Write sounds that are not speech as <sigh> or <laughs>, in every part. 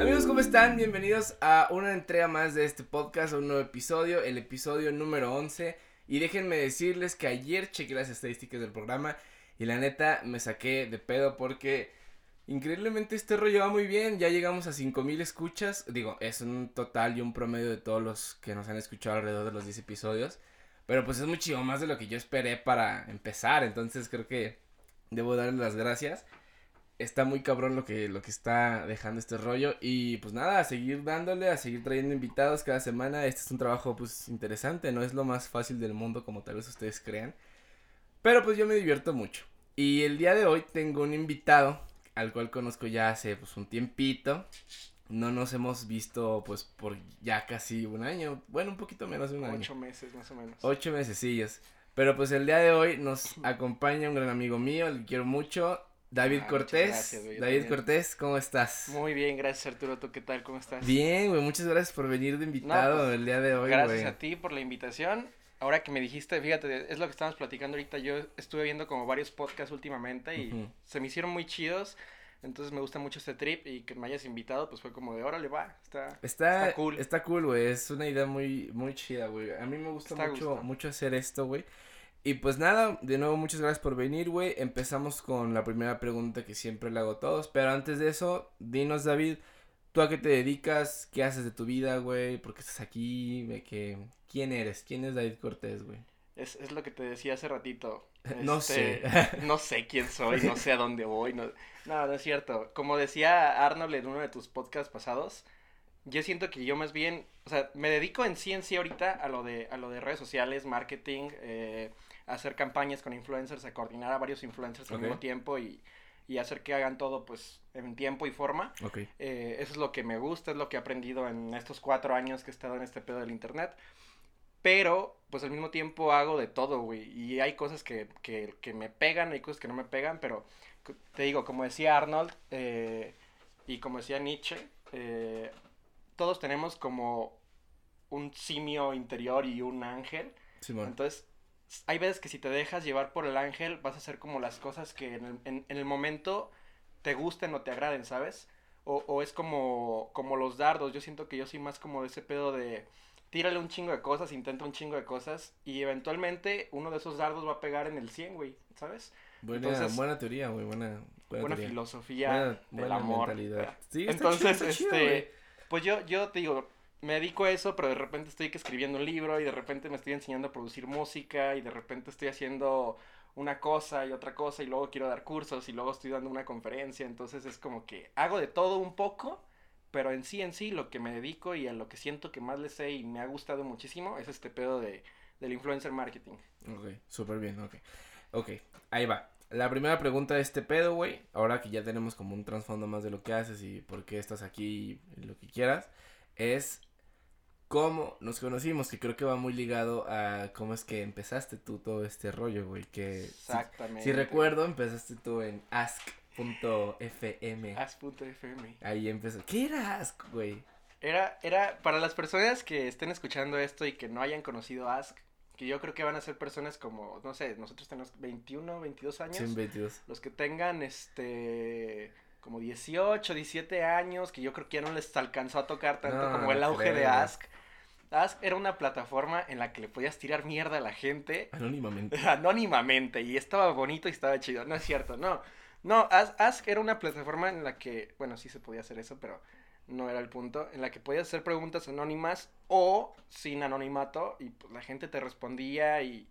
Amigos, ¿cómo están? Bienvenidos a una entrega más de este podcast, a un nuevo episodio, el episodio número 11. Y déjenme decirles que ayer chequé las estadísticas del programa y la neta me saqué de pedo porque increíblemente este rollo va muy bien. Ya llegamos a 5000 escuchas. Digo, es un total y un promedio de todos los que nos han escuchado alrededor de los 10 episodios. Pero pues es muchísimo más de lo que yo esperé para empezar. Entonces creo que debo darle las gracias está muy cabrón lo que, lo que está dejando este rollo. Y pues nada, a seguir dándole, a seguir trayendo invitados cada semana. Este es un trabajo pues interesante, no es lo más fácil del mundo como tal vez ustedes crean. Pero pues yo me divierto mucho. Y el día de hoy tengo un invitado al cual conozco ya hace pues un tiempito. No nos hemos visto pues por ya casi un año. Bueno, un poquito menos de un año. Ocho meses más o menos. Ocho mesecillos. Pero pues el día de hoy nos <clears throat> acompaña un gran amigo mío, el que quiero mucho, David Ah, Cortés. gracias, güey, David también. Cortés, ¿cómo estás? Muy bien, gracias Arturo. ¿Tú qué tal? ¿Cómo estás? Bien, güey, muchas gracias por venir de invitado No, pues, el día de hoy, Gracias güey. a ti por la invitación. Ahora que me dijiste, fíjate, es lo que estábamos platicando ahorita. Yo estuve viendo como varios podcasts últimamente y se me hicieron muy chidos. Entonces me gusta mucho este trip y que me hayas invitado, pues fue como de órale, va. Está, Está, Está cool. Está cool, güey, es una idea muy, muy chida, güey. A mí me gusta Está mucho, gusto. mucho hacer esto, güey. Y pues nada, de nuevo muchas gracias por venir, güey. Empezamos con la primera pregunta que siempre le hago a todos. Pero antes de eso, dinos, David, ¿tú a qué te dedicas? ¿Qué haces de tu vida, güey? ¿Por qué estás aquí? ¿Quién eres? ¿Quién es David Cortés, güey? Es, es lo que te decía hace ratito. <laughs> No Este, sé. <laughs> no sé quién soy, no sé a dónde voy. No, no, no es cierto. Como decía Arnold en uno de tus podcasts pasados, yo siento que yo más bien, o sea, me dedico en sí en sí ahorita a lo de, a lo de redes sociales, marketing, eh, a hacer campañas con influencers, a coordinar a varios influencers al mismo tiempo y, y hacer que hagan todo pues en tiempo y forma. Ok. Eh, eso es lo que me gusta, es lo que he aprendido en estos cuatro años que he estado en este pedo del internet. Pero, pues al mismo tiempo hago de todo, güey. Y hay cosas que, que, que me pegan, hay cosas que no me pegan, pero te digo, como decía Arnold eh, y como decía Nietzsche, eh, todos tenemos como un simio interior y un ángel. Simón. Entonces, hay veces que si te dejas llevar por el ángel, vas a hacer como las cosas que en el, en- en el momento te gusten o te agraden, ¿sabes? O, o es como, como los dardos. Yo siento que yo soy más como de ese pedo de tírale un chingo de cosas, intenta un chingo de cosas y eventualmente uno de esos dardos va a pegar en el 100, güey, ¿sabes? Buena, entonces- buena teoría, güey, buena, buena, Buena teoría. filosofía Buena- del buena amor. mentalidad. Sí, Entonces, chido, este, pues yo, yo te digo, me dedico a eso, pero de repente estoy escribiendo un libro y de repente me estoy enseñando a producir música y de repente estoy haciendo una cosa y otra cosa y luego quiero dar cursos y luego estoy dando una conferencia, entonces es como que hago de todo un poco, pero en sí en sí lo que me dedico y a lo que siento que más le sé y me ha gustado muchísimo es este pedo de, del influencer marketing. Ok, súper bien, ok. Ok, ahí va. La primera pregunta de este pedo, güey, ahora que ya tenemos como un trasfondo más de lo que haces y por qué estás aquí y lo que quieras, es cómo nos conocimos, que creo que va muy ligado a cómo es que empezaste tú todo este rollo, güey, que Exactamente. si recuerdo, empezaste tú en ask.fm. As.fm. Ahí empezó. ¿Qué era Ask, güey? Era, era, para las personas que estén escuchando esto y que no hayan conocido Ask, que yo creo que van a ser personas como, no sé, nosotros tenemos 21, 22 años. 122. Los que tengan, este, como 18, 17 años, que yo creo que ya no les alcanzó a tocar tanto No, como el auge creo, de. Ask. Ask era una plataforma en la que le podías tirar mierda a la gente Anónimamente. <laughs> anónimamente y estaba bonito y estaba chido. No es cierto, no. No, As- Ask era una plataforma en la que, bueno, sí se podía hacer eso, pero no era el punto, en la que podías hacer preguntas anónimas o sin anonimato y pues la gente te respondía y,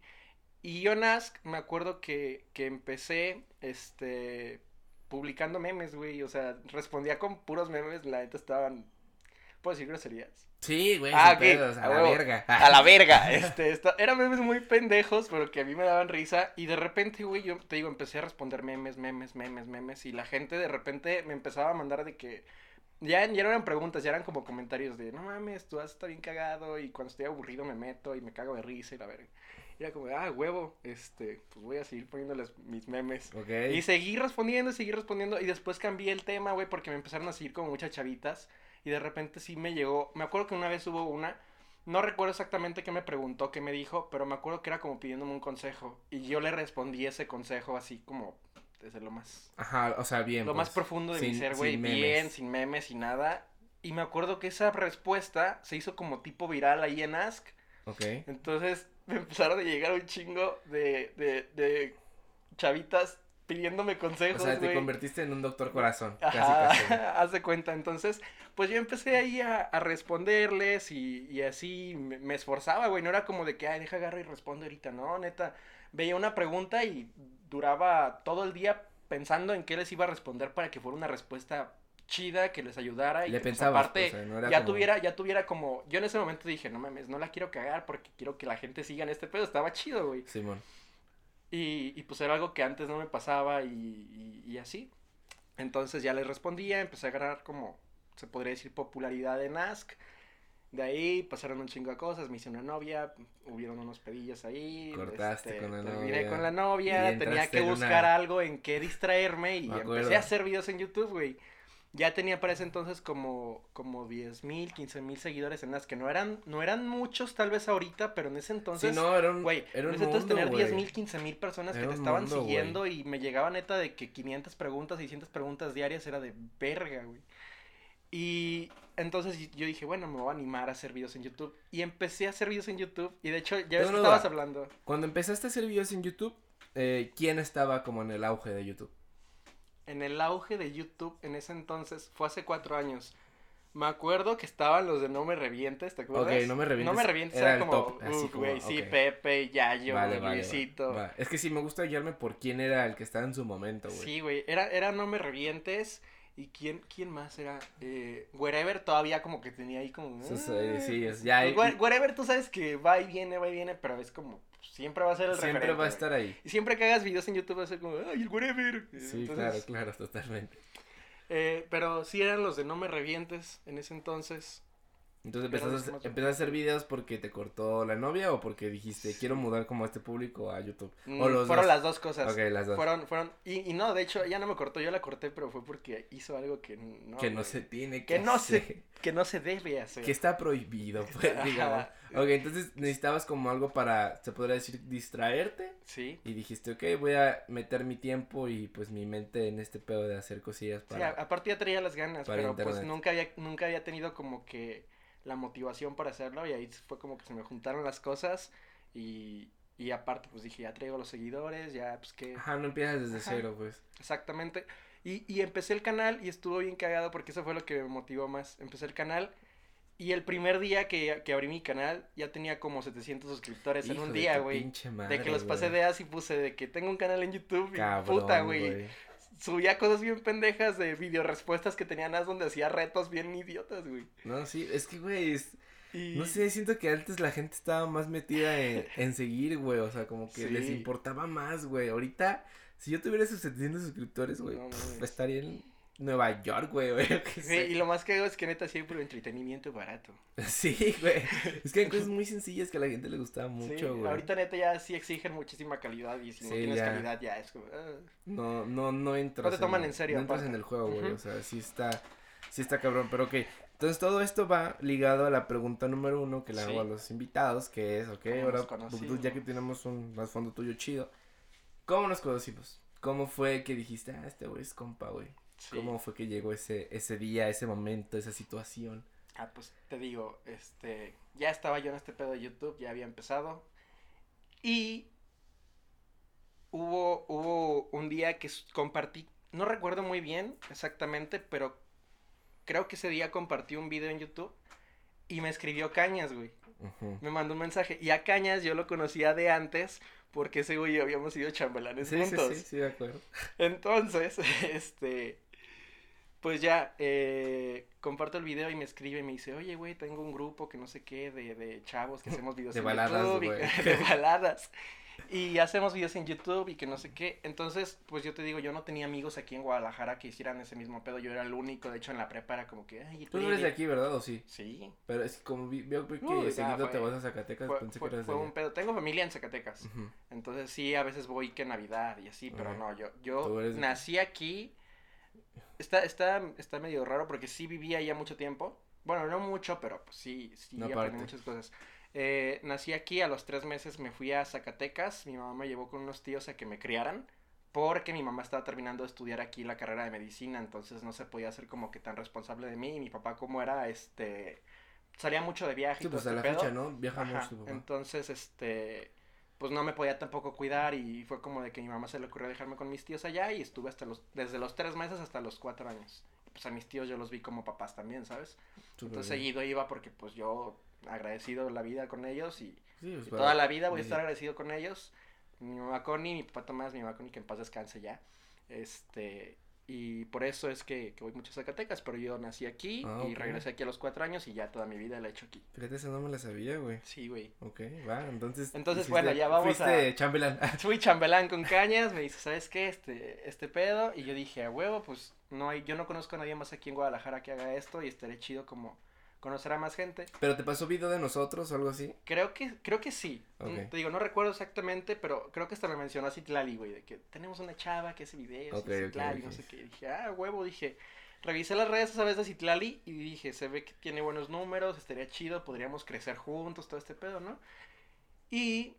y yo en Ask me acuerdo que, que empecé, este, publicando memes, güey, o sea, respondía con puros memes, la neta estaban, ¿puedo decir groserías? Sí, güey, Ah, sin ok, pedos, a, a la huevo. verga. <laughs> A la verga. Este, esta- eran memes muy pendejos, pero que a mí me daban risa. Y de repente, güey, yo te digo, empecé a responder memes, memes, memes, memes. Y la gente de repente me empezaba a mandar de que. Ya, ya no eran preguntas, ya eran como comentarios de no mames, tú está bien cagado. Y cuando estoy aburrido me meto y me cago de risa y la verga. Era como, ah, huevo, este, pues voy a seguir poniéndoles mis memes. Ok. Y seguí respondiendo, seguí respondiendo. Y después cambié el tema, güey, porque me empezaron a seguir como muchas chavitas. Y de repente sí me llegó. Me acuerdo que una vez hubo una No recuerdo exactamente qué me preguntó, qué me dijo, pero me acuerdo que era como pidiéndome un consejo. Y yo le respondí ese consejo así como desde lo más... Ajá, o sea, bien. Lo más pues, profundo de mi sin- ser, güey. Bien, sin memes, sin nada. Y me acuerdo que esa respuesta se hizo como tipo viral ahí en Ask. Ok. Entonces me empezaron a llegar un chingo de, de, de chavitas pidiéndome O consejos, sea, te convertiste en un doctor corazón. Casi, Ajá, casi. <laughs> haz de cuenta. Entonces, pues yo empecé ahí a, a responderles y, y así me, me esforzaba, güey. No era como de que, ay, deja agarro y respondo ahorita. No, neta. Veía una pregunta y duraba todo el día pensando en qué les iba a responder para que fuera una respuesta chida, que les ayudara. Y Le que, pues, aparte, o sea, no ya como- tuviera, ya tuviera como. Yo en ese momento dije, no mames, no la quiero cagar porque quiero que la gente siga en este pedo. Estaba chido, güey. Simón. Y, y pues era algo que antes no me pasaba y, y- y así. Entonces ya les respondía, empecé a agarrar como, se podría decir, popularidad en Ask. De ahí pasaron un chingo de cosas, me hice una novia, hubieron unos pedillos ahí. Cortaste este, con la terminé novia, con la novia, tenía que buscar una- algo en qué distraerme y empecé a hacer videos en YouTube, güey. Ya tenía para ese entonces como, como 10 mil, 15 mil seguidores en Ask, que no eran, no eran muchos tal vez ahorita, pero en ese entonces... sí, no, era un, Güey, era un en ese entonces tener. 10 mil, 15 mil personas que te estaban mundo, siguiendo y me llegaba neta de que 500 preguntas, 600 preguntas diarias era de verga, güey. Y entonces yo dije, bueno, me voy a animar a hacer videos en YouTube. Y empecé a hacer videos en YouTube. Y de hecho, ya ves una estabas hablando. Cuando empezaste a hacer videos en YouTube, eh, ¿quién estaba como en el auge de YouTube? En el auge de YouTube en ese entonces, fue hace cuatro años. Me acuerdo que estaban los de No Me Revientes, ¿te acuerdas? Ok, No Me Revientes No Me Revientes era como, top, así uf, como, güey, sí. Pepe, Yayo, Vale, vale. Es que sí, me gusta guiarme por quién era el que estaba en su momento, güey. Sí, güey, era, era No Me Revientes. ¿Y quién, quién más era? Eh, Wherever todavía como que tenía ahí como... Sí, sí, "Ah". sí, es- ya Pues, hay- Where- Wherever tú sabes que va y viene, va y viene, pero es como... pues, siempre va a ser el Siempre referente, va a estar ahí. Y siempre que hagas videos en YouTube va a ser como... ¡Ay, el Wherever! Sí, Entonces, claro, claro, totalmente. eh, pero sí eran los de No Me Revientes en ese entonces. Entonces empezaste, a empezaste a hacer videos porque te cortó la novia o porque dijiste, quiero mudar como a este público a YouTube. Mm, o los fueron dos. las dos cosas. Ok, las dos. Fueron, fueron... Y, y no, de hecho, ella no me cortó, yo la corté, pero fue porque hizo algo que no... que no se tiene que, Que no hacer. se, <laughs> que no se debe hacer. Que está prohibido, <laughs> pues, digamos. Ok, entonces necesitabas como algo para, se podría decir, distraerte. Sí. Y dijiste, ok, voy a meter mi tiempo y pues mi mente en este pedo de hacer cosillas Sí, para... a- aparte ya traía las ganas, pero pues nunca había, nunca había tenido como que la motivación para hacerlo y ahí fue como que se me juntaron las cosas y, y aparte pues dije, ya traigo los seguidores, ya pues que Ajá, no empiezas desde Ajá. cero, pues. exactamente. Y, y empecé el canal y estuvo bien cagado porque eso fue lo que me motivó más. Empecé el canal y el primer día que, que abrí mi canal ya tenía como 700 suscriptores en Hijo un de día, güey. De que los pasé de así puse de que tengo un canal en YouTube y Cabrón, puta, güey subía cosas bien pendejas de video respuestas que tenían as donde hacía retos bien idiotas, güey. No, sí, es que, güey, es- Y... no sé, siento que antes la gente estaba más metida en, en seguir, güey, o sea, como que les importaba más, güey. Ahorita, si yo tuviera esos 700 suscriptores, güey, No estaría en Nueva York, güey, güey, Sí, y lo más que hago es que neta siempre entretenimiento barato. <laughs> Sí, güey, es que hay cosas muy sencillas que a la gente le gustaba Sí, mucho, güey. ahorita neta ya sí exigen muchísima calidad y si no tienes ya. calidad ya es como... ah. No, no, no entras. No te toman en serio, No entras en el juego, güey. O sea, sí está, sí está cabrón. Pero ok. Entonces todo esto va ligado a la pregunta número uno que le hago a los invitados, que es, ok, ¿Cómo ahora, pues, conocimos? ya que tenemos un trasfondo tuyo chido, ¿cómo nos conocimos? ¿Cómo fue que dijiste, ah, este güey es compa, güey? Sí. ¿Cómo fue que llegó ese, ese día, ese momento, esa situación? Ah, pues te digo, este, ya estaba yo en este pedo de YouTube, ya había empezado. Y hubo, hubo un día que compartí, no recuerdo muy bien exactamente, pero creo que ese día compartí un video en YouTube y me escribió Cañas, güey. Me mandó un mensaje. Y a Cañas yo lo conocía de antes porque ese güey y yo habíamos sido chambelanes Sí, sí, juntos. sí, sí, de acuerdo. Entonces, <laughs> este, pues ya, eh, comparto el video y me escribe y me dice, oye, güey, tengo un grupo que no sé qué, de, de chavos que hacemos <laughs> videos De en baladas, YouTube, y- <laughs> de baladas, y hacemos videos en YouTube y que no sé qué. Entonces, pues yo te digo, yo no tenía amigos aquí en Guadalajara que hicieran ese mismo pedo, yo era el único, de hecho en la prepa era como que, ay, Tú no eres de aquí, ¿verdad? ¿O sí? Sí, Pero es que como vi, veo que ya, seguido te vas a Zacatecas, fue, pensé fue- que eras fue de un allá. pedo. Tengo familia en Zacatecas. Entonces sí, a veces voy que Navidad y así, pero no, yo, yo nací aquí. Está, está, está medio raro porque sí vivía ya mucho tiempo. Bueno, no mucho, pero pues sí, sí aprendí parte. muchas cosas. Eh, nací aquí, a los tres meses me fui a Zacatecas, mi mamá me llevó con unos tíos a que me criaran, porque mi mamá estaba terminando de estudiar aquí la carrera de medicina, entonces no se podía hacer como que tan responsable de mí, y mi papá como era, este, salía mucho de viaje Sí, pues a la este pedo. fecha, ¿no? Viaja Ajá, mucho tu papá. Entonces, este, pues no me podía tampoco cuidar y fue como de que mi mamá se le ocurrió dejarme con mis tíos allá y estuve hasta los, desde los tres meses hasta los cuatro años. Pues a mis tíos yo los vi como papás también, ¿sabes? Entonces bien. seguido iba porque pues yo agradecido la vida con ellos y, Sí, pues, y para- toda la vida voy a estar agradecido con ellos. Mi mamá Connie, mi papá Tomás, mi mamá Connie que en paz descanse ya. Este, y por eso es que, que voy mucho a Zacatecas, pero yo nací aquí Ah, y regresé aquí a los cuatro años y ya toda mi vida la he hecho aquí. Fíjate, esa no me la sabía, güey. Sí, güey. Ok, va, entonces. Entonces, hiciste- bueno, ya vamos fuiste a- chambelán. <laughs> Fui chambelán con cañas, me dice, ¿sabes qué? Este, este pedo. Y yo dije, a huevo, pues no hay, yo no conozco a nadie más aquí en Guadalajara que haga esto y estaría chido como conocer a más gente. Pero te pasó video de nosotros o algo así. Creo que, creo que sí. Mm, Te digo, no recuerdo exactamente, pero creo que hasta me mencionó a Citlali, güey, de que tenemos una chava que hace videos Ok, y ok, Citlali, ok. no sé qué. Y dije, ah, huevo, dije, revisé las redes esa vez de Citlali y dije, se ve que tiene buenos números, estaría chido, podríamos crecer juntos, todo este pedo, ¿no? Y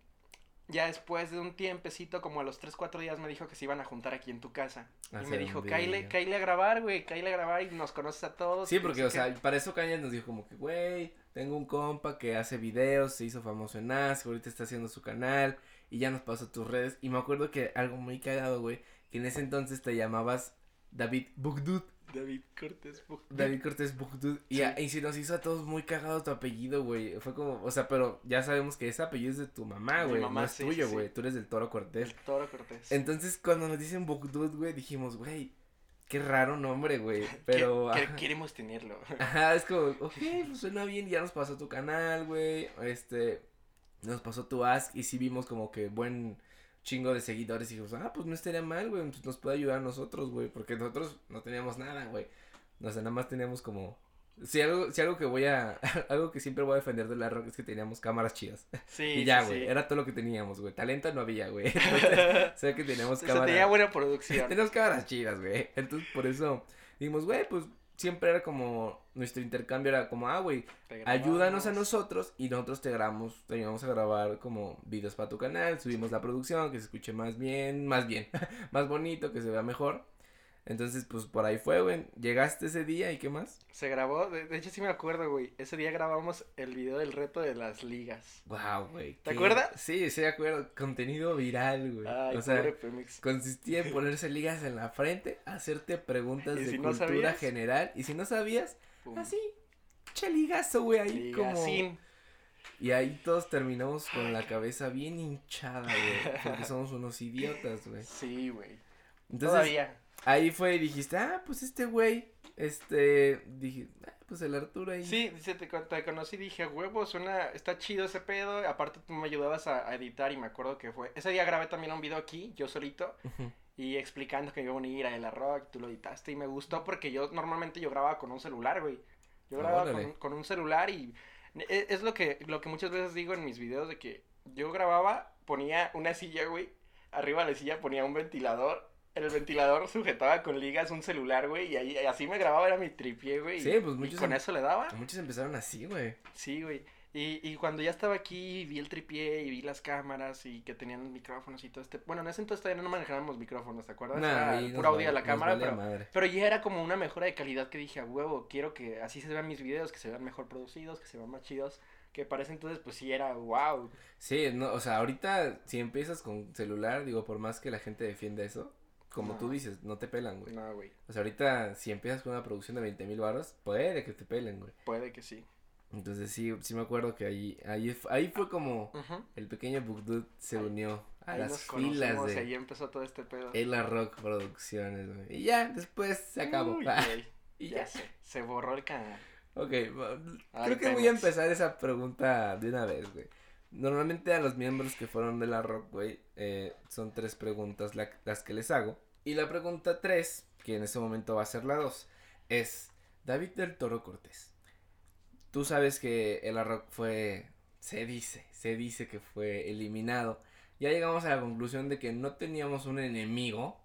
ya después de un tiempecito, como a los 3, 4 días, me dijo que se iban a juntar aquí en tu casa. y Hacer me dijo. Kyle, Kyle a grabar, güey, Kyle a grabar y nos conoces a todos. Sí, porque, o sea, qué". para eso Cañas nos dijo como que, güey, tengo un compa que hace videos, se hizo famoso en Ask, ahorita está haciendo su canal y ya nos pasó tus redes. Y me acuerdo que algo muy cagado, güey, que en ese entonces te llamabas David Bugdud, David Cortés. bu- David Cortés Bugdud. Y, Sí. y se nos hizo a todos muy cagado tu apellido, güey. Fue como, o sea, pero ya sabemos que ese apellido es de tu mamá, güey, mamá, no es sí, tuyo, sí. güey. Tú eres del Toro Cortés. El Toro Cortés. Entonces, cuando nos dicen Bugdud, güey, dijimos, güey, qué raro nombre, güey. <laughs> Pero. queremos tenerlo. <laughs> Ajá, es como, <laughs> ok, pues suena bien, ya nos pasó tu canal, güey, este, nos pasó tu ask y sí vimos como que buen chingo de seguidores y dijimos, ah, pues no estaría mal, güey, pues nos puede ayudar a nosotros, güey, porque nosotros no teníamos nada, güey, o sea, nada más teníamos como, si algo, si algo que voy a, <laughs> algo que siempre voy a defender de la rock es que teníamos cámaras chidas, Sí, <laughs> y ya, güey, sí. era todo lo que teníamos, güey, talento no había, güey, <laughs> entonces, sé que teníamos cámaras. tenía buena producción. Tenemos cámaras chidas, güey. Entonces, por eso dijimos, güey, pues siempre era como, nuestro intercambio era como, ah, güey, ayúdanos a nosotros y nosotros te grabamos, te ayudamos a grabar como videos para tu canal, subimos la producción, que se escuche más bien, más bien, <laughs> más bonito, que se vea mejor. Entonces, pues por ahí fue, güey. Llegaste ese día y qué más? Se grabó, de, de hecho sí me acuerdo, güey. Ese día grabamos el video del reto de las ligas. Wow, güey. ¿Te qué- acuerdas? Sí, sí, de acuerdo. Contenido viral, güey. Ay, o sea, Pemex. consistía en <laughs> ponerse ligas en la frente, hacerte preguntas ¿Y de si cultura general. Y si no sabías, Pum. así, cheligazo, güey, ahí como... Ligacín. Y ahí todos terminamos con la cabeza bien hinchada, güey. Porque somos unos idiotas, güey. Sí, güey. Entonces, Todavía. Ahí fue y dijiste, ah, pues este güey, este, dije, ah, pues el Arturo ahí. Sí, dice, te, te conocí y dije, huevo, suena, está chido ese pedo. Aparte tú me ayudabas a, a editar y me acuerdo que fue. Ese día grabé también un video aquí, yo solito, y explicando que me iba a unir a El Rock, tú lo editaste y me gustó porque yo normalmente yo grababa con un celular, güey. Yo grababa Órale. con, con un celular y e- es lo que, lo que muchas veces digo en mis videos de que yo grababa, ponía una silla, güey, arriba de la silla ponía un ventilador. El ventilador sujetaba con ligas un celular, güey, y ahí así me grababa, era mi tripié, güey. Sí, y- pues y muchos con em- eso le daba. Muchos empezaron así, güey. Sí, güey. Y, y cuando ya estaba aquí, vi el tripié y vi las cámaras y que tenían micrófonos y todo este. Bueno, en ese entonces todavía no manejábamos micrófonos, ¿te acuerdas? Nah, Era puro audio la cámara, vale pero, madre. pero ya era como una mejora de calidad que dije, a huevo, quiero que así se vean mis videos, que se vean mejor producidos, que se vean más chidos. Que para ese entonces, pues sí era wow. Sí, no, o sea, ahorita si empiezas con celular, digo, por más que la gente defienda eso, como No. tú dices, no te pelan, güey. No, güey. O sea, ahorita si empiezas con una producción de 20 mil baros, puede que te pelen, güey. Puede que sí. Entonces sí, sí me acuerdo que ahí, ahí, ahí fue como el pequeño Bugdud se Ahí- unió a Ahí las nos filas de ahí empezó todo este pedo. Ela Rock Producciones, güey. Y ya, después se acabó. Uy, <laughs> güey, y ya ya. sé, se borró el canal. Ok, Ay, creo que voy a empezar esa pregunta de una vez, güey. Normalmente a los miembros que fueron de la Rock, güey, eh, son tres preguntas la- las que les hago. Y la pregunta tres, que en ese momento va a ser la dos, es David del Toro Cortés. Tú sabes que el Rock fue, se dice, se dice que fue eliminado. Ya llegamos a la conclusión de que no teníamos un enemigo,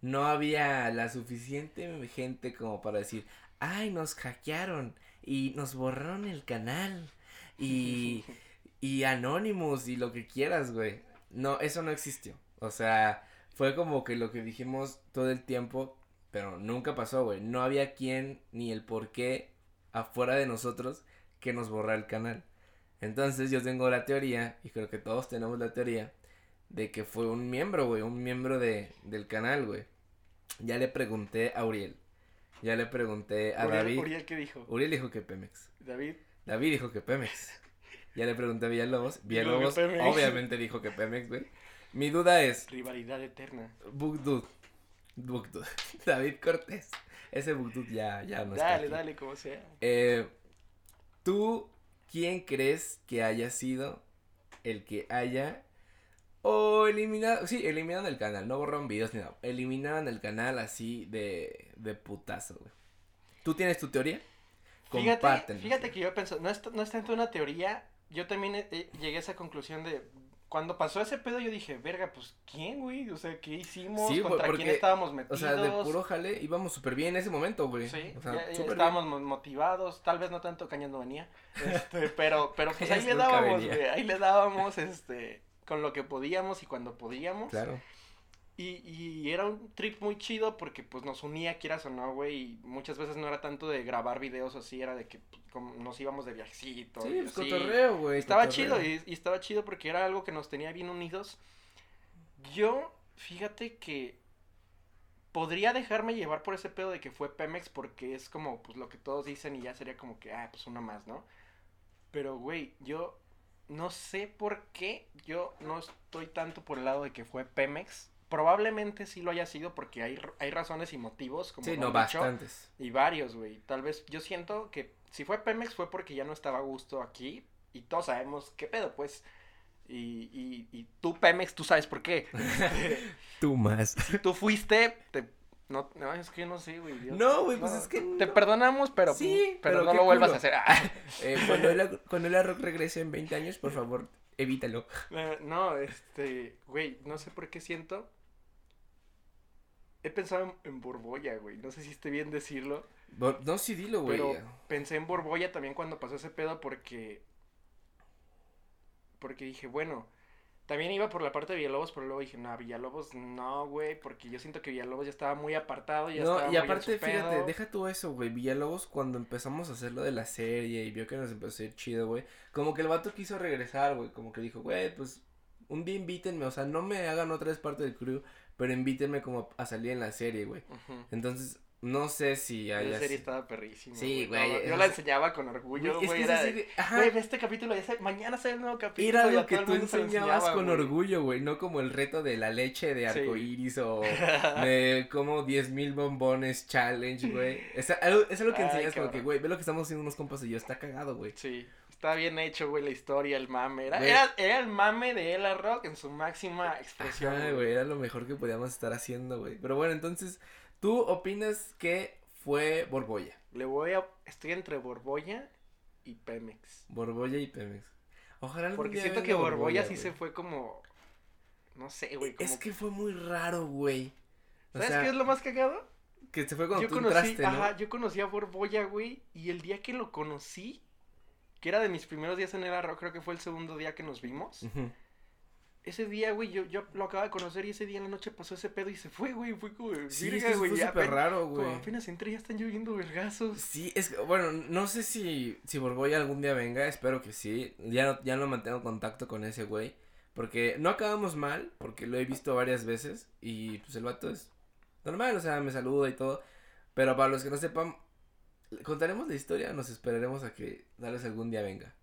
no había la suficiente gente como para decir, ay, nos hackearon y nos borraron el canal y, <laughs> y Anonymous y lo que quieras, güey. No, eso no existió. O sea, fue como que lo que dijimos todo el tiempo, pero nunca pasó, güey. No había quien ni el por qué afuera de nosotros que nos borra el canal. Entonces yo tengo la teoría, y creo que todos tenemos la teoría, de que fue un miembro, güey, un miembro de, del canal, güey. Ya le pregunté a Uriel. Ya le pregunté a Uriel, David. Uriel, ¿qué dijo? Uriel dijo que Pemex. David. David dijo que Pemex. Ya le pregunté a Villalobos. Villalobos obviamente dijo que Pemex, güey. Mi duda es, Rivalidad eterna. Bugdud. Bugdud. <laughs> David Cortés. Ese Bugdud ya, ya no está dale, dale, como sea. Eh, ¿Tú quién crees que haya sido el que haya o eliminado, sí, eliminaron el canal, no borraron videos ni nada, eliminaron el canal así de, de putazo, güey. ¿Tú tienes tu teoría? Fíjate, fíjate que yo pienso, no es, no es tanto una teoría, yo también eh, eh, llegué a esa conclusión de, cuando pasó ese pedo yo dije, verga, pues, ¿quién, güey? O sea, ¿qué hicimos? Sí, ¿Contra porque, quién estábamos O metidos? sea, de puro jale íbamos súper bien en ese momento, güey. Sí, o sea, ya- ya súper estábamos mo- motivados, tal vez no tanto Cañas no venía, este, <laughs> pero, pero pues ahí le dábamos, venía. güey, ahí le dábamos, este, con lo que podíamos y cuando podíamos. Claro. Y, y era un trip muy chido porque pues nos unía, quieras o no, güey, y muchas veces no era tanto de grabar videos así, era de que pues, como nos íbamos de viajecito. Sí, pues cotorreo, güey. Estaba cotorreo. chido y, y estaba chido porque era algo que nos tenía bien unidos. Yo, fíjate que podría dejarme llevar por ese pedo de que fue Pemex porque es como pues lo que todos dicen y ya sería como que, ah, pues uno más, ¿no? Pero, güey, yo no sé por qué yo no estoy tanto por el lado de que fue Pemex. Probablemente sí lo haya sido porque hay, hay razones y motivos, como Sí, no, dicho. bastantes. Y varios, güey. Tal vez yo siento que si fue Pemex fue porque ya no estaba a gusto aquí. Y todos sabemos qué pedo, pues. Y, y, y tú, Pemex, tú sabes por qué. <laughs> Este, Tú más. si tú fuiste, te... No, no, es que no sé, güey. No, güey, pues es que Te no. perdonamos, pero, Sí, pero, pero no lo vuelvas culo. a hacer. Ah. <laughs> <laughs> Eh, cuando, el, cuando el rock regrese en 20 años, por favor, evítalo. No, este, güey, no sé por qué siento. He pensado en, Borbolla, güey. No sé si esté bien decirlo. Bo- No, sí, dilo, güey. Pero pensé en Borbolla también cuando pasó ese pedo porque. Porque dije, bueno. También iba por la parte de Villalobos, pero luego dije, no, Villalobos no, güey. Porque yo siento que Villalobos ya estaba muy apartado. Ya estaba No, y muy en aparte, fíjate, deja tú eso, güey. Villalobos, cuando empezamos a hacer lo de la serie y vio que nos empezó a ir chido, güey. Como que el vato quiso regresar, güey. Como que dijo, güey, pues un día invítenme. O sea, no me hagan otra vez parte del crew, pero invítenme como a salir en la serie, güey. Entonces, no sé si Esa haya. serie estaba perrísima. Sí, No, güey, yo la enseñaba con orgullo, Güey, es que esa. Güey, ve este capítulo, ya mañana sale el nuevo capítulo. Era algo que tú lo enseñabas enseñaba, con orgullo, güey, no como el reto de la leche de Sí. arcoíris o <laughs> de como 10 mil bombones challenge, güey. Es algo, es algo que Ay, enseñas como que, güey, ve lo que estamos haciendo unos compas y yo, está cagado, güey. Sí, está bien hecho, güey, la historia, el mame. Era, era, era el mame de Ella Rock en su máxima expresión. Güey, era lo mejor que podíamos estar haciendo, güey. Pero bueno, entonces, ¿tú opinas que fue Borbolla? Le voy a. Estoy entre Borbolla y Pemex. Borbolla y Pemex. Ojalá algún Porque día siento que Borbolla sí se fue como. No sé, güey. Como... Es que fue muy raro, güey. O ¿Sabes sea, qué es lo más cagado? que se fue cuando Yo tú conocí, entraste, ¿no? ajá, yo conocí a Borbolla, güey, y el día que lo conocí, que era de mis primeros días en el arroz, creo que fue el segundo día que nos vimos. Ujú. Ese día, güey, yo, yo lo acababa de conocer y ese día en la noche pasó ese pedo y se fue, güey, fue como, Sí, es "Virga, que eso güey, fue súper raro, como güey. apenas entré ya están lloviendo vergazos. Sí, es que, bueno, no sé si, si Borbolla algún día venga, espero que sí. Ya no, ya no mantengo contacto con ese güey. Porque no acabamos mal, porque lo he visto varias veces. Y pues el vato es normal, o sea, me saluda y todo. Pero para los que no sepan, contaremos la historia, nos esperaremos a que Dales algún día venga.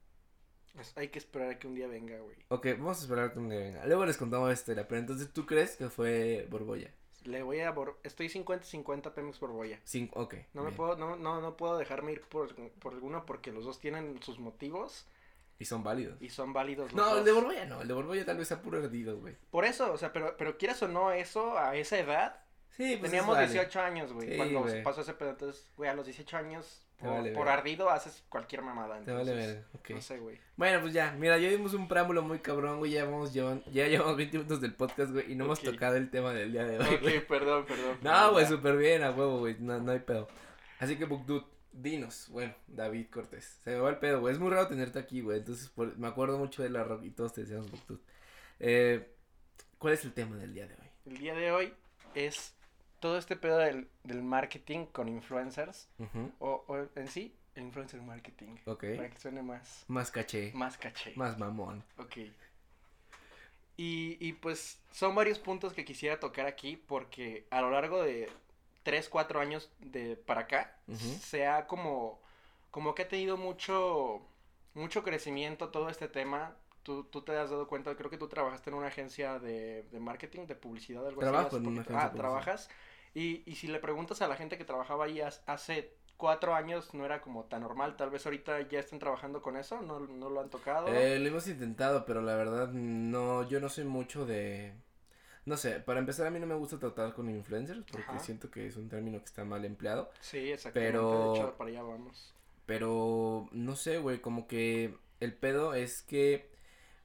Pues hay que esperar a que un día venga, güey. Ok, vamos a esperar a que un día venga. Luego les contamos la historia, pero entonces tú crees que fue Borbolla. Le voy a Bor- estoy 50-50 Pemex Borbolla. Sin, ok. No me puedo, no, no, no puedo dejarme ir por, por alguno porque los dos tienen sus motivos Y son válidos. y son válidos los No, el de Borbolla no, el de Borbolla tal vez sea puro ardido, güey. Por eso, o sea, pero, pero quieras o no, eso a esa edad, Sí, pues teníamos válido. 18 años, güey, Sí, cuando güey. pasó ese pedo. Entonces, güey, a los 18 años, Te por, vale por ardido haces cualquier mamada. Te vale entonces, ver, ok. No sé, güey. Bueno, pues ya, mira, ya dimos un preámbulo muy cabrón, güey, ya vamos, llevan, ya llevamos 20 minutos del podcast, güey, y no hemos tocado el tema del día de hoy, güey. Ok, perdón, perdón. No, güey, súper bien, a huevo, güey, no, no hay pedo. Así que, Bugdut, dinos, bueno, David Cortés. Se me va el pedo, güey. Es muy raro tenerte aquí, güey. Entonces, por- me acuerdo mucho de la rock y todos te decíamos Bugdut. Eh, ¿Cuál es el tema del día de hoy? El día de hoy es todo este pedo del, del marketing con influencers. O, o en sí, el influencer marketing. Ok. Para que suene más, Más caché, más caché. más mamón. Ok. Y, y pues son varios puntos que quisiera tocar aquí porque a lo largo de 3, 4 años de para acá se ha como, como que ha tenido mucho, mucho crecimiento todo este tema. Tú, tú te has dado cuenta, creo que tú trabajaste en una agencia de, de marketing, de publicidad, algo Trabajo así. en una agencia Ah, de trabajas. Y, y si le preguntas a la gente que trabajaba ahí hace cuatro años no era como tan normal. Tal vez ahorita ya estén trabajando con eso, no, no lo han tocado. Eh, lo hemos intentado, pero la verdad no, yo no soy mucho de... No sé, para empezar a mí no me gusta tratar con influencers porque Ajá. siento que es un término que está mal empleado. Sí, exactamente. Pero- De hecho, para allá vamos. Pero no sé, güey, como que el pedo es que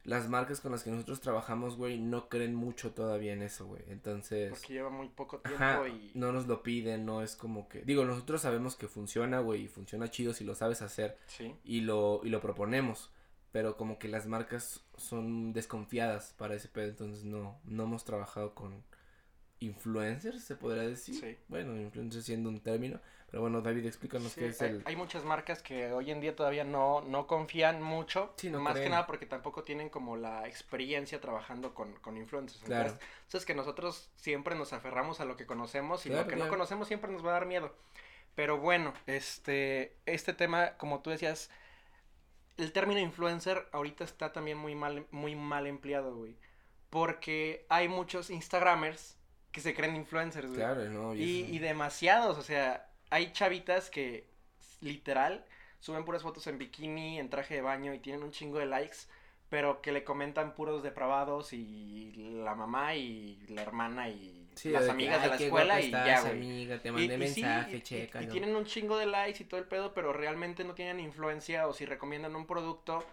las marcas con las que nosotros trabajamos, güey, no creen mucho todavía en eso, güey. Entonces, Porque lleva muy poco tiempo ajá, y... no nos lo piden, no es como que... Digo, nosotros sabemos que funciona, güey, y funciona chido si lo sabes hacer Sí. y lo, y lo proponemos. Pero como que las marcas son desconfiadas para ese pedo, entonces no, no hemos trabajado con influencers, se podría decir. Sí. Bueno, influencers siendo un término. Pero bueno, David, explícanos Sí, qué es hay, el... hay muchas marcas que hoy en día todavía no, no confían mucho. Sí, no más que nada porque tampoco tienen como la experiencia trabajando con, con influencers. Claro. Entonces, entonces que nosotros siempre nos aferramos a lo que conocemos y Claro, lo que claro. no conocemos siempre nos va a dar miedo. Pero bueno, este, este tema, como tú decías, el término influencer ahorita está también muy mal, muy mal empleado, güey. Porque hay muchos Instagramers que se creen influencers, güey. Claro, no, y Y, demasiados, o sea, hay chavitas que literal suben puras fotos en bikini, en traje de baño y tienen un chingo de likes, pero que le comentan puros depravados y la mamá y la hermana y Sí, las de que, amigas de "Ay, la escuela y ya, estás, güey. amiga, te mandé y mensaje, y- y- checa, y ¿no? tienen un chingo de likes y todo el pedo, pero realmente no tienen influencia o si recomiendan un producto,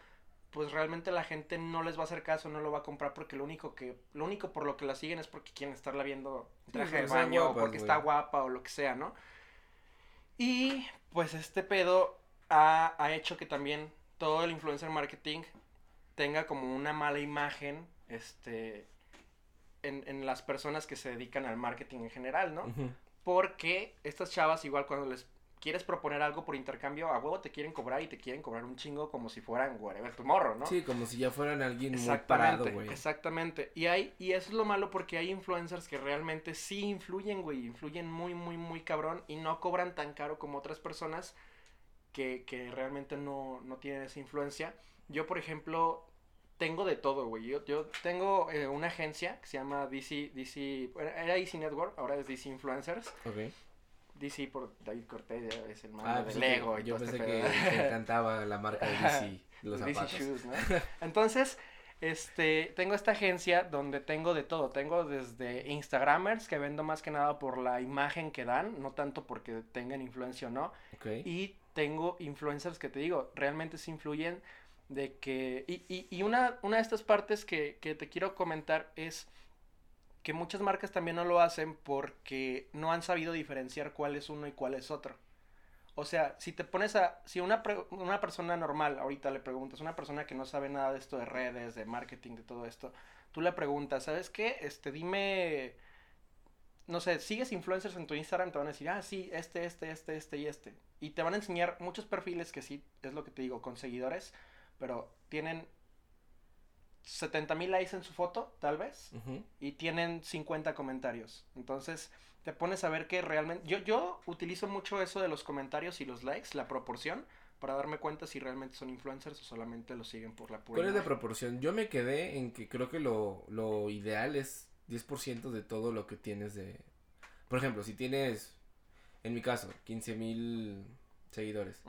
pues realmente la gente no les va a hacer caso, no lo va a comprar porque lo único que, lo único por lo que la siguen es porque quieren estarla viendo en traje de baño o guapas, porque está guapa o lo que sea, ¿no? Y pues este pedo ha, ha hecho que también todo el influencer marketing tenga como una mala imagen, este, en, en las personas que se dedican al marketing en general, ¿no? Porque estas chavas, igual cuando les quieres proponer algo por intercambio, a huevo te quieren cobrar y te quieren cobrar un chingo como si fueran whatever tomorrow, ¿no? Sí, como si ya fueran alguien muy parado, güey. exactamente. Y hay, y eso es lo malo porque hay influencers que realmente sí influyen, güey, influyen muy, muy, muy cabrón y no cobran tan caro como otras personas que, que realmente no, no tienen esa influencia. Yo, por ejemplo, tengo de todo, güey. Yo, yo tengo eh, una agencia que se llama DC, DC, era DC Network, ahora es DC Influencers. Ok. DC por David Cortés, es el mando Ah, de pensé Lego que- y yo todo este pensé que te encantaba la marca de DC, <laughs> los DC zapatos. Shoes, ¿no? Entonces, este, tengo esta agencia donde tengo de todo. Tengo desde Instagramers, que vendo más que nada por la imagen que dan, no tanto porque tengan influencia o no. Y tengo influencers que te digo, realmente se influyen de que... Y, y, y una, una de estas partes que, que te quiero comentar es que muchas marcas también no lo hacen porque no han sabido diferenciar cuál es uno y cuál es otro. O sea, si te pones a, si una, una persona normal, ahorita le preguntas, una persona que no sabe nada de esto de redes, de marketing, de todo esto, tú le preguntas, ¿sabes qué? Este, dime, no sé, sigues influencers en tu Instagram, te van a decir, ah, sí, este, este, este, este y este. Y te van a enseñar muchos perfiles que sí, es lo que te digo, con seguidores, pero tienen 70 mil likes en su foto, tal vez y tienen 50 comentarios. Entonces, te pones a ver que realmente... Yo, yo utilizo mucho eso de los comentarios y los likes, la proporción, para darme cuenta si realmente son influencers o solamente lo siguen por la pura ¿Cuál es la proporción? Yo me quedé en que creo que lo, lo ideal es 10% de todo lo que tienes de... Por ejemplo, si tienes, en mi caso, 15 mil seguidores,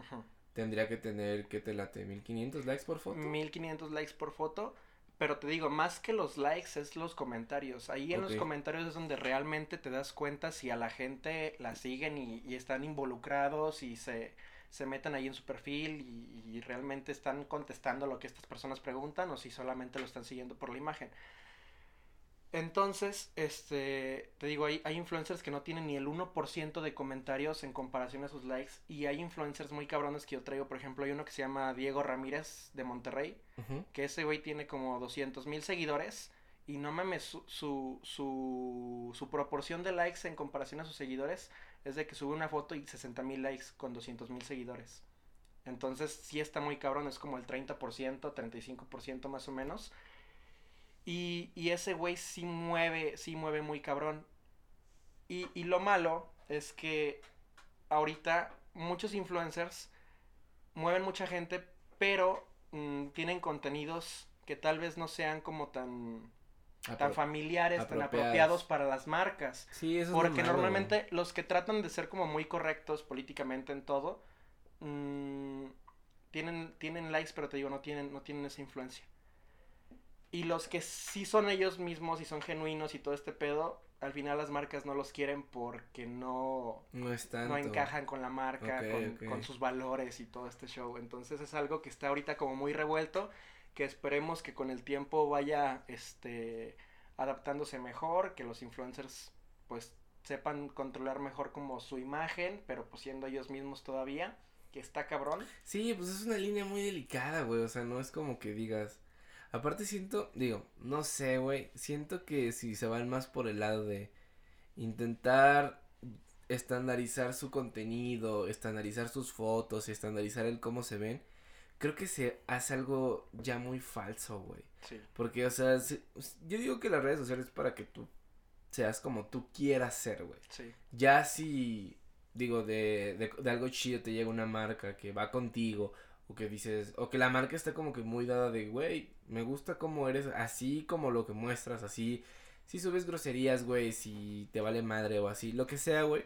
tendría que tener, ¿qué te late? ¿1500 likes por foto? 1500 likes por foto. Pero te digo, más que los likes es los comentarios. Ahí en los comentarios es donde realmente te das cuenta si a la gente la siguen y, y están involucrados y se, se meten ahí en su perfil y, y realmente están contestando lo que estas personas preguntan o si solamente lo están siguiendo por la imagen. Entonces, este, te digo, hay, hay influencers que no tienen ni el 1% de comentarios en comparación a sus likes. Y hay influencers muy cabrones que yo traigo. Por ejemplo, hay uno que se llama Diego Ramírez de Monterrey. Que ese güey tiene como 200 mil seguidores. Y no mames, su, su, su, su proporción de likes en comparación a sus seguidores es de que sube una foto y 60 mil likes con 200 mil seguidores. Entonces, sí está muy cabrón, es como el 30%, 35% más o menos. Y, y ese güey sí mueve, sí mueve muy cabrón. Y, y lo malo es que ahorita muchos influencers mueven mucha gente, pero mm, tienen contenidos que tal vez no sean como tan, tan familiares, tan apropiados. para las marcas. Sí, eso es lo Porque güey. normalmente los que tratan de ser como muy correctos políticamente en todo, mm, tienen, tienen likes, pero te digo, no tienen, no tienen esa influencia. Y los que sí son ellos mismos y son genuinos y todo este pedo, al final las marcas no los quieren porque no, No es tanto. no encajan con la marca, con sus valores y todo este show. Entonces es algo que está ahorita como muy revuelto, que esperemos que con el tiempo vaya este adaptándose mejor, que los influencers pues sepan controlar mejor como su imagen, pero pues siendo ellos mismos todavía, que está cabrón. Sí, pues es una línea muy delicada, güey. O sea, no es como que digas. Aparte siento, digo, no sé, güey. Siento que si se van más por el lado de intentar estandarizar su contenido, estandarizar sus fotos, estandarizar el cómo se ven, creo que se hace algo ya muy falso, güey. Sí. Porque, o sea, se- yo digo que las redes sociales es para que tú seas como tú quieras ser, güey. Sí. Ya si, digo, de, de, de algo chido te llega una marca que va contigo, o que dices, o que la marca está como que muy dada de, güey, me gusta cómo eres, así como lo que muestras, así, si subes groserías, güey, si te vale madre o así, lo que sea, güey,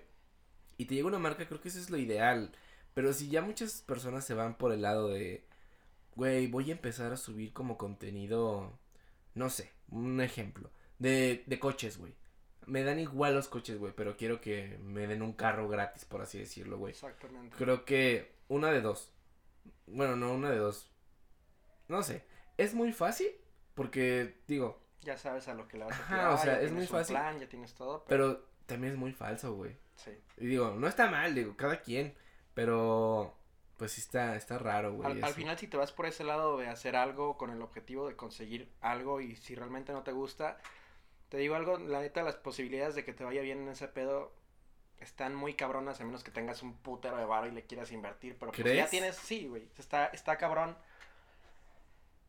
y te llega una marca, creo que eso es lo ideal, pero si ya muchas personas se van por el lado de, güey, voy a empezar a subir como contenido, no sé, un ejemplo, de, de coches, güey. Me dan igual los coches, güey, pero quiero que me den un carro gratis, por así decirlo, güey. Exactamente. Creo que una de dos. Bueno, no, una de dos. No sé. Es muy fácil, porque, digo, Ya sabes a lo que le vas a Ajá, tirar, o sea, ya es muy fácil. plan, ya tienes todo, pero, pero también es muy falso, güey. sí. Y digo, no está mal, digo, cada quien, pero pues sí está, está raro, güey. Al, al final, si te vas por ese lado de hacer algo con el objetivo de conseguir algo y si realmente no te gusta, te digo algo, la neta, las posibilidades de que te vaya bien en ese pedo están muy cabronas, a menos que tengas un putero de varo y le quieras invertir. Pero pues ya tienes, sí, güey, está, está cabrón.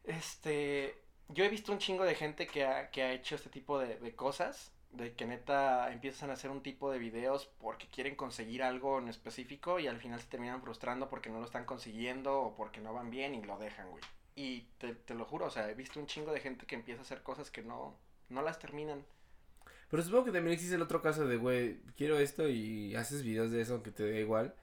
Este, yo he visto un chingo de gente que ha, que ha hecho este tipo de, de cosas, de que neta empiezan a hacer un tipo de videos porque quieren conseguir algo en específico y al final se terminan frustrando porque no lo están consiguiendo o porque no van bien y lo dejan, güey. Y te, te lo juro, o sea, he visto un chingo de gente que empieza a hacer cosas que no, no las terminan. Pero supongo que también existe el otro caso de, güey, quiero esto y haces videos de eso aunque te dé igual.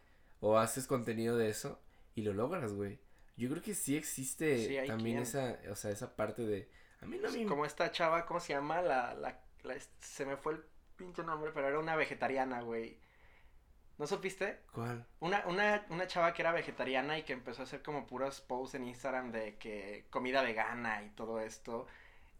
O haces contenido de eso y lo logras, güey. Yo creo que sí existe Sí, también quien. esa, o sea, esa parte de... A mí no me... Como esta chava, ¿cómo se llama? La, la, la- se me fue el pinche nombre, pero era una vegetariana, güey. ¿No supiste? ¿Cuál? Una, una, una chava que era vegetariana y que empezó a hacer como puros posts en Instagram de que comida vegana y todo esto.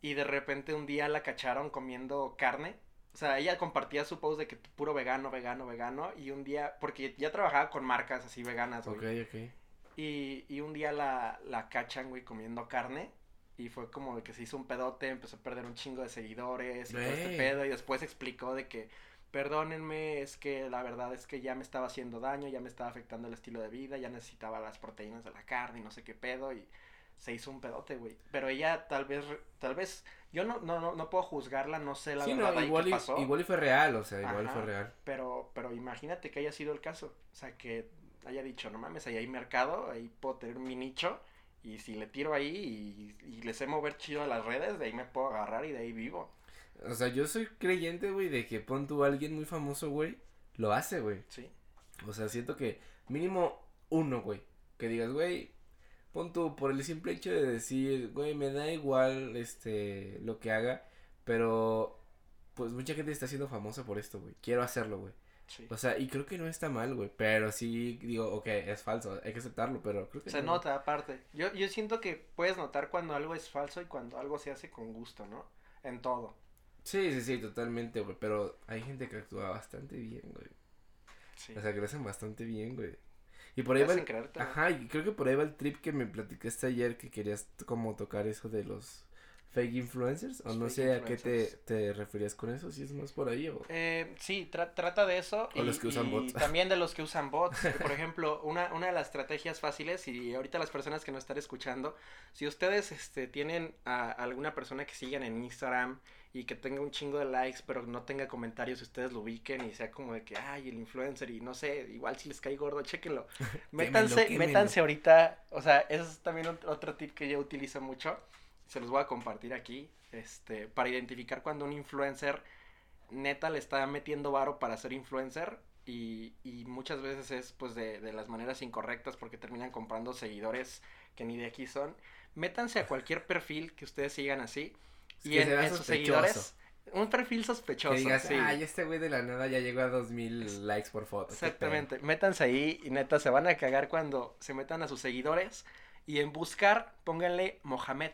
Y de repente un día la cacharon comiendo carne. O sea, ella compartía su post de que puro vegano, vegano, vegano. Y un día, porque ya trabajaba con marcas así veganas, güey. Ok, ok. Y, y un día la, la cachan, güey, comiendo carne. Y fue como de que se hizo un pedote, empezó a perder un chingo de seguidores y todo este pedo. Y después explicó de que, perdónenme, es que la verdad es que ya me estaba haciendo daño, ya me estaba afectando el estilo de vida, ya necesitaba las proteínas de la carne y no sé qué pedo. Y se hizo un pedote, güey. Pero ella tal vez, tal vez, yo no, no, no, no puedo juzgarla, no sé la sí, verdad no, igual qué y, pasó. igual y fue real, o sea, igual Ajá. fue real. Pero, pero imagínate que haya sido el caso. O sea, que haya dicho, no mames, ahí hay mercado, ahí puedo tener mi nicho. Y si le tiro ahí y, y le sé mover chido a las redes, de ahí me puedo agarrar y de ahí vivo. O sea, yo soy creyente, güey, de que pon tú a alguien muy famoso, güey, lo hace, güey. Sí. O sea, siento que mínimo uno, güey, que digas, güey, pon tú por el simple hecho de decir, güey, me da igual, este, lo que haga, pero, pues mucha gente está siendo famosa por esto, güey. Quiero hacerlo, güey. Sí. O sea, y creo que no está mal, güey, pero sí digo, ok, es falso, hay que aceptarlo, pero creo que Se no. nota aparte. Yo, yo siento que puedes notar cuando algo es falso y cuando algo se hace con gusto, ¿no? En todo. Sí, sí, sí, totalmente, güey. Pero hay gente que actúa bastante bien, güey. Sí. O sea, que lo hacen bastante bien, güey. Y por ahí va el... Ajá, y creo que por ahí va el trip que me platicaste ayer que querías como tocar eso de los fake influencers. O Los no sé a qué te, te referías con eso, si es más por ahí o... Eh, sí, tra- trata de eso. O los que usan y bots. también de los que usan bots. <laughs> Por ejemplo, una, una de las estrategias fáciles, y ahorita las personas que nos están escuchando, si ustedes este, tienen a alguna persona que sigan en Instagram y que tenga un chingo de likes, pero no tenga comentarios, ustedes lo ubiquen y sea como de que, ay, el influencer, y no sé, igual si les cae gordo, chéquenlo. <laughs> Métanse, métanse ahorita, o sea, eso es también ot- otro tip que yo utilizo mucho, se los voy a compartir aquí, este, para identificar cuando un influencer neta le está metiendo varo para ser influencer y, y muchas veces es pues de, de las maneras incorrectas porque terminan comprando seguidores que ni de aquí son. Métanse a cualquier perfil que ustedes sigan así Es y en, sus seguidores un perfil sospechoso. Que digas, sí. ay, este güey de la nada ya llegó a dos mil likes por foto. qué pedo". Exactamente, métanse ahí y neta se van a cagar cuando se metan a sus seguidores y en buscar pónganle Mohamed.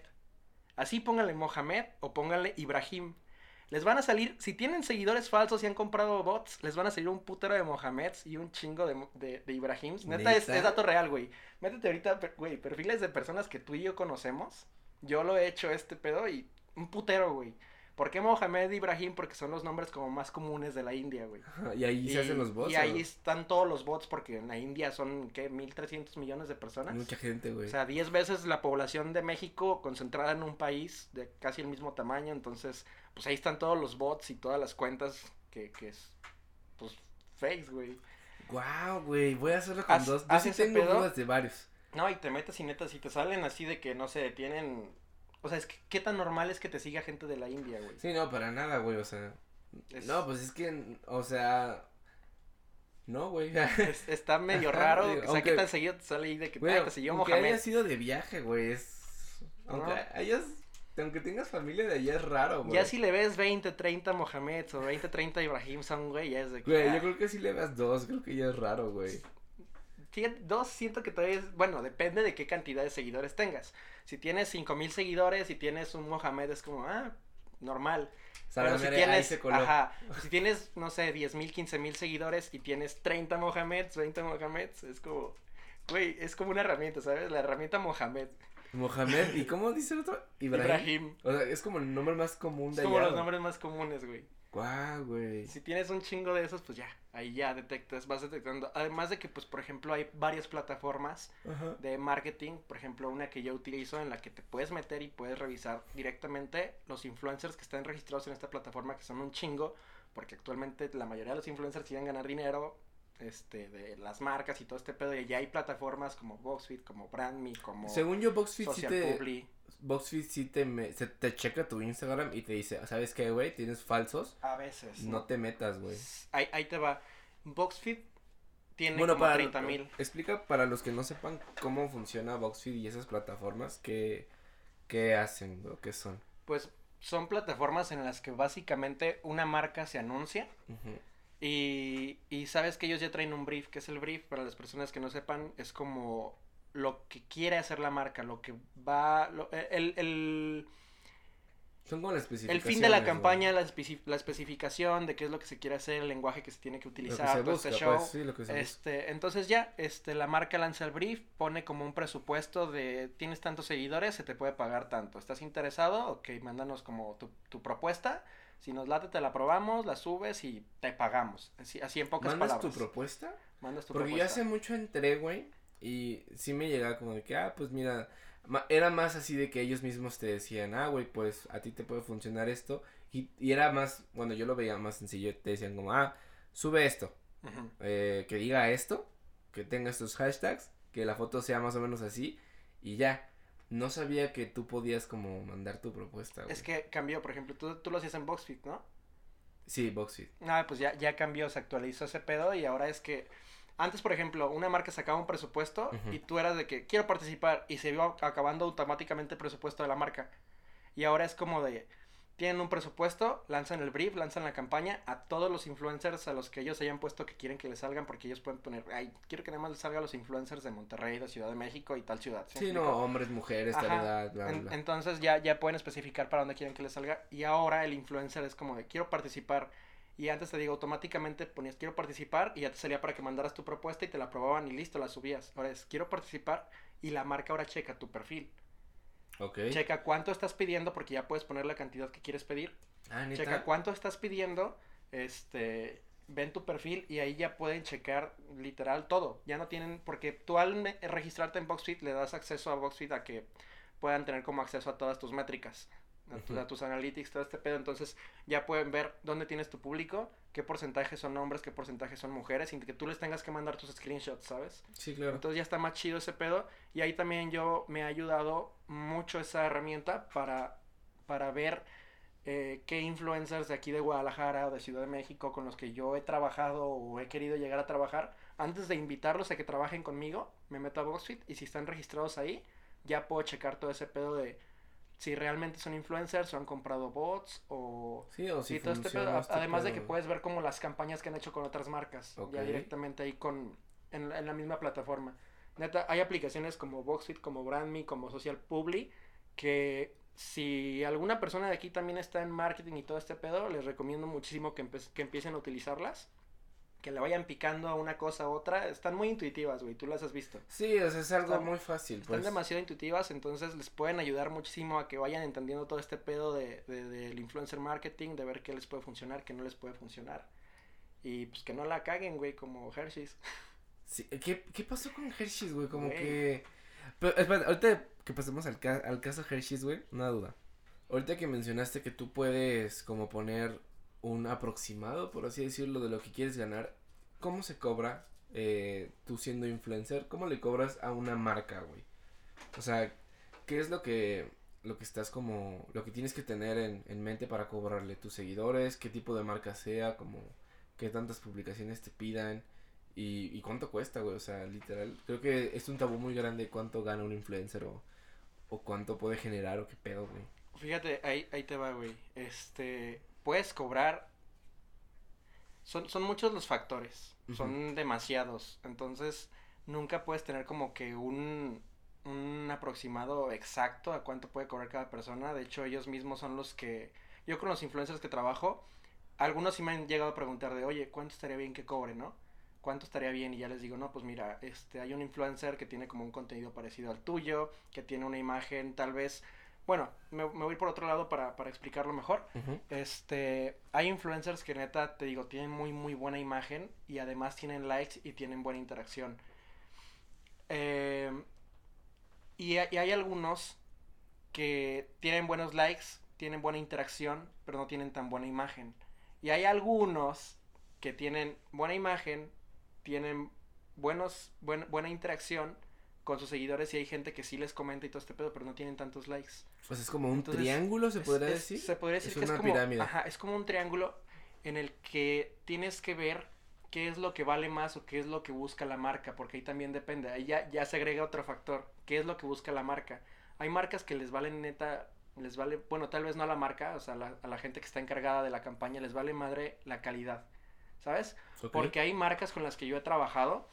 Así pónganle Mohamed o pónganle Ibrahim. Les van a salir, si tienen seguidores falsos y han comprado bots, les van a salir un putero de Mohameds y un chingo de, de, de Ibrahims. Neta, Es, ¿Neta? es dato real, güey. Métete ahorita, güey, perfiles de personas que tú y yo conocemos. Yo lo he hecho este pedo y un putero, güey. ¿Por qué Mohamed Ibrahim? Porque son los nombres como más comunes de la India, güey. <laughs> Y ahí se hacen los bots. Y ahí están todos los bots porque en la India son, ¿qué? 1.300 millones de personas. Mucha gente, güey. O sea, 10 veces la población de México concentrada en un país de casi el mismo tamaño. Entonces, pues ahí están todos los bots y todas las cuentas que, que es, pues, fakes, güey. Wow, güey, voy a hacerlo con Haz- dos. Yo sí tengo dudas de varios. No, y te metes y neta, si te salen así de que no se detienen. O sea, es que, ¿qué tan normal es que te siga gente de la India, güey? Sí, no, para nada, güey, o sea. Es- No, pues es que, o sea. No, güey. Es- está <laughs> medio raro. digo, o sea, aunque- ¿qué tan seguido te sale ahí de que Güey, ah, te siguió aunque Mohamed? haya sido de viaje, güey, es. Aunque hayas. Aunque tengas familia de allá es raro, güey. Ya si le ves 20, 30 Mohamed o 20, 30 Ibrahim son, güey, ya es de que. Güey, ah, yo creo que si le das dos, creo que ya es raro, güey. fíjate, dos siento que todavía es. Bueno, depende de qué cantidad de seguidores tengas. Si tienes 5000 seguidores y tienes un Mohamed, es como, ah, normal. Pero si tienes, ajá, <laughs> si tienes, no sé, 10 mil, 15 mil seguidores y tienes 30 Mohameds, 20 Mohameds, es como, güey, es como una herramienta, ¿sabes? La herramienta Mohamed. Mohamed, ¿y cómo dice el otro? Ibrahim. Ibrahim. O sea, es como el nombre más común Es de como allá. los nombres más comunes, güey. Guau, güey. Si tienes un chingo de esos, pues ya, ahí ya detectas, vas detectando. Además de que, pues, por ejemplo, hay varias plataformas Ajá. de marketing, por ejemplo, una que yo utilizo en la que te puedes meter y puedes revisar directamente los influencers que están registrados en esta plataforma, que son un chingo, porque actualmente la mayoría de los influencers quieren ganar dinero este de las marcas y todo este pedo y ya hay plataformas como Boxfit, como BrandMe, como Según yo, BoxFit sí te. Publi. BoxFit sí te, me- se te checa tu Instagram y te dice, ¿sabes qué, güey? Tienes falsos. A veces. No te metas, güey. Ahí, ahí te va. Boxfit tiene Bueno, como para 30 mil. explica para los que no sepan cómo funciona BoxFeed y esas plataformas qué qué hacen o qué son. Pues son plataformas en las que básicamente una marca se anuncia Ujú. Y, y sabes que ellos ya traen un brief, que es el brief, para las personas que no sepan, es como lo que quiere hacer la marca, lo que va, lo- el, el, Son como las el especificaciones. fin de la campaña, la, la especificación de qué es lo que se quiere hacer, el lenguaje que se tiene que Lo que utilizar, se todo busca, este show. pues, sí, lo que se busca. Este, entonces ya, este, la marca lanza el brief, pone como un presupuesto de tienes tantos seguidores, se te puede pagar tanto. ¿Estás interesado? Ok, mándanos como tu, tu propuesta. Si nos late, te la probamos, la subes y te pagamos. Así, así en pocas ¿Mandas palabras. tu propuesta? Mandas tu Porque yo hace mucho entré, güey, y sí me llegaba como de que, ah, pues mira, era más así de que ellos mismos te decían, ah, güey, pues a ti te puede funcionar esto. Y, y era más, cuando yo lo veía más sencillo, te decían como, ah, sube esto, eh, que diga esto, que tenga estos hashtags, que la foto sea más o menos así, y ya. No sabía que tú podías como mandar tu propuesta, güey. Es que cambió, por ejemplo, tú, tú lo hacías en Boxfit, ¿no? Sí, Boxfit. Ah, pues ya, ya cambió, se actualizó ese pedo y ahora es que antes, por ejemplo, una marca sacaba un presupuesto y tú eras de que quiero participar y se iba acabando automáticamente el presupuesto de la marca. Y ahora es como de, tienen un presupuesto, lanzan el brief, lanzan la campaña a todos los influencers a los que ellos hayan puesto que quieren que les salgan, porque ellos pueden poner, ay, quiero que nada más les salga a los influencers de Monterrey, de Ciudad de México y tal ciudad. ¿sí, Sí, no, hombres, mujeres, tal edad, bla, En- bla. entonces ya, ya pueden especificar para dónde quieren que les salga. Y ahora el influencer es como de, quiero participar. Y antes te digo, automáticamente ponías, quiero participar, y ya te salía para que mandaras tu propuesta y te la aprobaban y listo, la subías. Ahora es, quiero participar, y la marca ahora checa tu perfil. Ok. Checa cuánto estás pidiendo, porque ya puedes poner la cantidad que quieres pedir. Ah, ¿neta? Checa cuánto estás pidiendo, este, ven tu perfil y ahí ya pueden checar literal todo. Ya no tienen, porque tú al registrarte en BoxFit le das acceso a BoxFit a que puedan tener como acceso a todas tus métricas, a, tu- a tus analytics, todo este pedo. Entonces ya pueden ver dónde tienes tu público, qué porcentaje son hombres, qué porcentaje son mujeres, sin que tú les tengas que mandar tus screenshots, ¿sabes? Sí, claro. Entonces ya está más chido ese pedo. Y ahí también yo me ha ayudado mucho esa herramienta para, para ver eh, qué influencers de aquí de Guadalajara o de Ciudad de México con los que yo he trabajado o he querido llegar a trabajar, antes de invitarlos a que trabajen conmigo, me meto a BoxFit y si están registrados ahí, ya puedo checar todo ese pedo de si realmente son influencers o han comprado bots o Sí, o si Sí, todo este pedo, este además de que puedes ver como las campañas que han hecho con otras marcas, ya directamente ahí con, en, la- en la misma plataforma. Neta, hay aplicaciones como Boxfit, como BrandMe, como Social Publi, que si alguna persona de aquí también está en marketing y todo este pedo, les recomiendo muchísimo que, empe- que empiecen a utilizarlas, que le vayan picando a una cosa a otra, están muy intuitivas, güey, tú las has visto. Sí, o sea, es algo Están- muy fácil, Están pues. demasiado intuitivas, entonces les pueden ayudar muchísimo a que vayan entendiendo todo este pedo de, de- del influencer marketing, de ver qué les puede funcionar, qué no les puede funcionar. Y pues que no la caguen, güey, como Hershey's. Sí, ¿qué, ¿Qué pasó con Hershey's, güey? Como Güey. que... Pero, espera, ahorita que pasemos al, ca- al caso Hershey's, güey, una duda. Ahorita que mencionaste que tú puedes como poner un aproximado, por así decirlo, de lo que quieres ganar, ¿cómo se cobra eh, tú siendo influencer? ¿Cómo le cobras a una marca, güey? O sea, ¿qué es lo que lo que estás como lo que tienes que tener en, en mente para cobrarle tus seguidores, qué tipo de marca sea, como qué tantas publicaciones te pidan y, y cuánto cuesta, güey, o sea, literal, creo que es un tabú muy grande cuánto gana un influencer o, o cuánto puede generar o qué pedo, güey. Fíjate, ahí, ahí te va, güey. Este, puedes cobrar. Son, son muchos los factores. Son demasiados. Entonces, nunca puedes tener como que un, un aproximado exacto a cuánto puede cobrar cada persona. De hecho, ellos mismos son los que. Yo con los influencers que trabajo, algunos sí me han llegado a preguntar de, oye, ¿cuánto estaría bien que cobre, no? ¿Cuánto estaría bien? Y ya les digo, no, pues mira, este, hay un influencer que tiene como un contenido parecido al tuyo, que tiene una imagen tal vez bueno, me, me voy por otro lado para, para explicarlo mejor. Este, hay influencers que neta, te digo, tienen muy, muy buena imagen y además tienen likes y tienen buena interacción. Eh, y, hay- y hay algunos que tienen buenos likes, tienen buena interacción, pero no tienen tan buena imagen. Y hay algunos que tienen buena imagen, tienen buenos, buen- buena interacción con sus seguidores y hay gente que sí les comenta y todo este pedo, pero no tienen tantos likes. Pues es como un Entonces, triángulo, se podría es- decir. Se podría decir Es que una es como, pirámide. ajá, es como un triángulo en el que tienes que ver qué es lo que vale más o qué es lo que busca la marca, porque ahí también depende, ahí ya, ya se agrega otro factor, qué es lo que busca la marca. Hay marcas que les valen neta, les vale, bueno, tal vez no a la marca, o sea, la- a la gente que está encargada de la campaña, les vale madre la calidad, ¿sabes? Porque hay marcas con las que yo he trabajado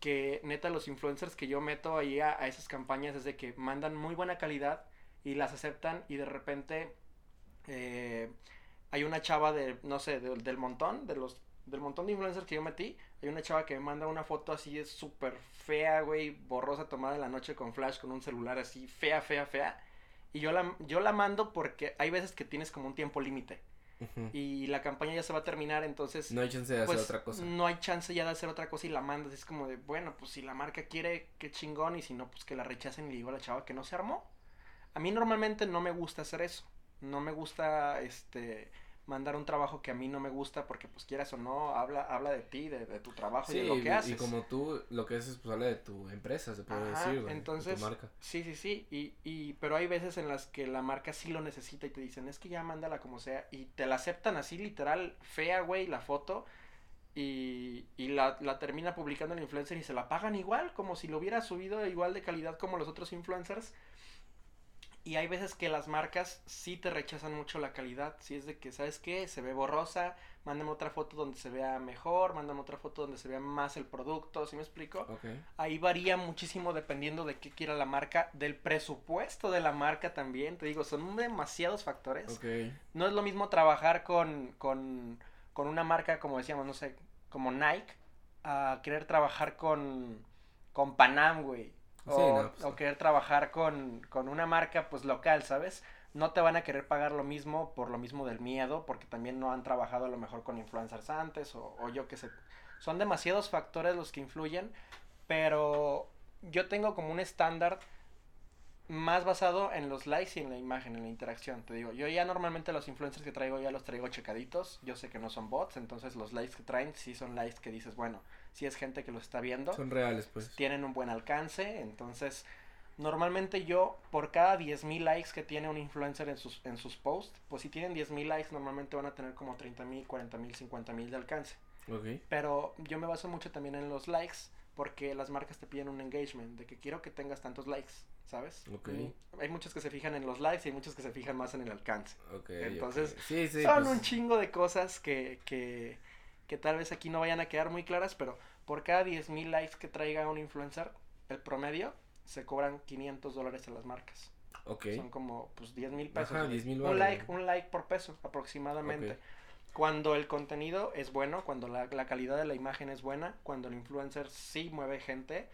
que neta los influencers que yo meto ahí a, a esas campañas es de que mandan muy buena calidad y las aceptan y de repente eh, hay una chava de, no sé, de- del montón, de los, del montón de influencers que yo metí, hay una chava que me manda una foto así es súper fea, güey, borrosa, tomada en la noche con flash, con un celular así, fea, fea, fea. Y yo la, yo la mando porque hay veces que tienes como un tiempo límite Y la campaña ya se va a terminar, entonces No hay chance de hacer pues, otra cosa. No hay chance ya de hacer otra cosa y la mandas. Es como de, bueno, pues si la marca quiere, qué chingón. Y si no, pues que la rechacen y le digo a la chava que no se armó. A mí normalmente no me gusta hacer eso. No me gusta, este, mandar un trabajo que a mí no me gusta porque, pues quieras o no, habla, habla de ti, de, de tu trabajo Sí, y de lo que haces. y como tú lo que haces pues habla de tu empresa, se puede Ajá, decir, güey, de entonces, tu marca. Sí, sí, sí. Y, y, pero hay veces en las que la marca sí lo necesita y te dicen, es que ya mándala como sea. Y te la aceptan así literal, fea, güey, la foto. Y, y la, la termina publicando el influencer y se la pagan igual, como si lo hubiera subido igual de calidad como los otros influencers. Y hay veces que las marcas sí te rechazan mucho la calidad. Si es de que, ¿sabes qué? Se ve borrosa, mándame otra foto donde se vea mejor, mándame otra foto donde se vea más el producto, ¿sí me explico? Ahí varía muchísimo dependiendo de qué quiera la marca, del presupuesto de la marca también. Te digo, son demasiados factores. No es lo mismo trabajar con, con, con una marca, como decíamos, no sé, como Nike, a querer trabajar con, con Panam, güey. O, Sí, no, pues, o querer trabajar con, con una marca, pues, local, ¿sabes? No te van a querer pagar lo mismo por lo mismo del miedo, porque también no han trabajado a lo mejor con influencers antes, o, o yo qué sé. Son demasiados factores los que influyen, pero yo tengo como un estándar más basado en los likes y en la imagen, en la interacción. Te digo, yo ya normalmente los influencers que traigo ya los traigo checaditos. Yo sé que no son bots, entonces los likes que traen sí son likes que dices, bueno, si es gente que lo está viendo, Son reales, pues. tienen un buen alcance. Entonces, normalmente yo, por cada 10.000 likes que tiene un influencer en sus, en sus posts, pues si tienen 10.000 likes, normalmente van a tener como 30.000, 40.000, 50.000 de alcance. Ok. Pero yo me baso mucho también en los likes porque las marcas te piden un engagement de que quiero que tengas tantos likes, ¿sabes? Ok. Y hay muchos que se fijan en los likes y hay muchos que se fijan más en el alcance. Ok. Entonces, ok. Sí, sí. Son pues, un chingo de cosas que, que, que tal vez aquí no vayan a quedar muy claras, pero por cada 10.000 likes que traiga un influencer, el promedio se cobran 500 dólares a las marcas. Son como pues 10 mil pesos. Ajá, güey. 10,000 un like, un like por peso aproximadamente. Cuando el contenido es bueno, cuando la, la calidad de la imagen es buena, cuando el influencer sí mueve gente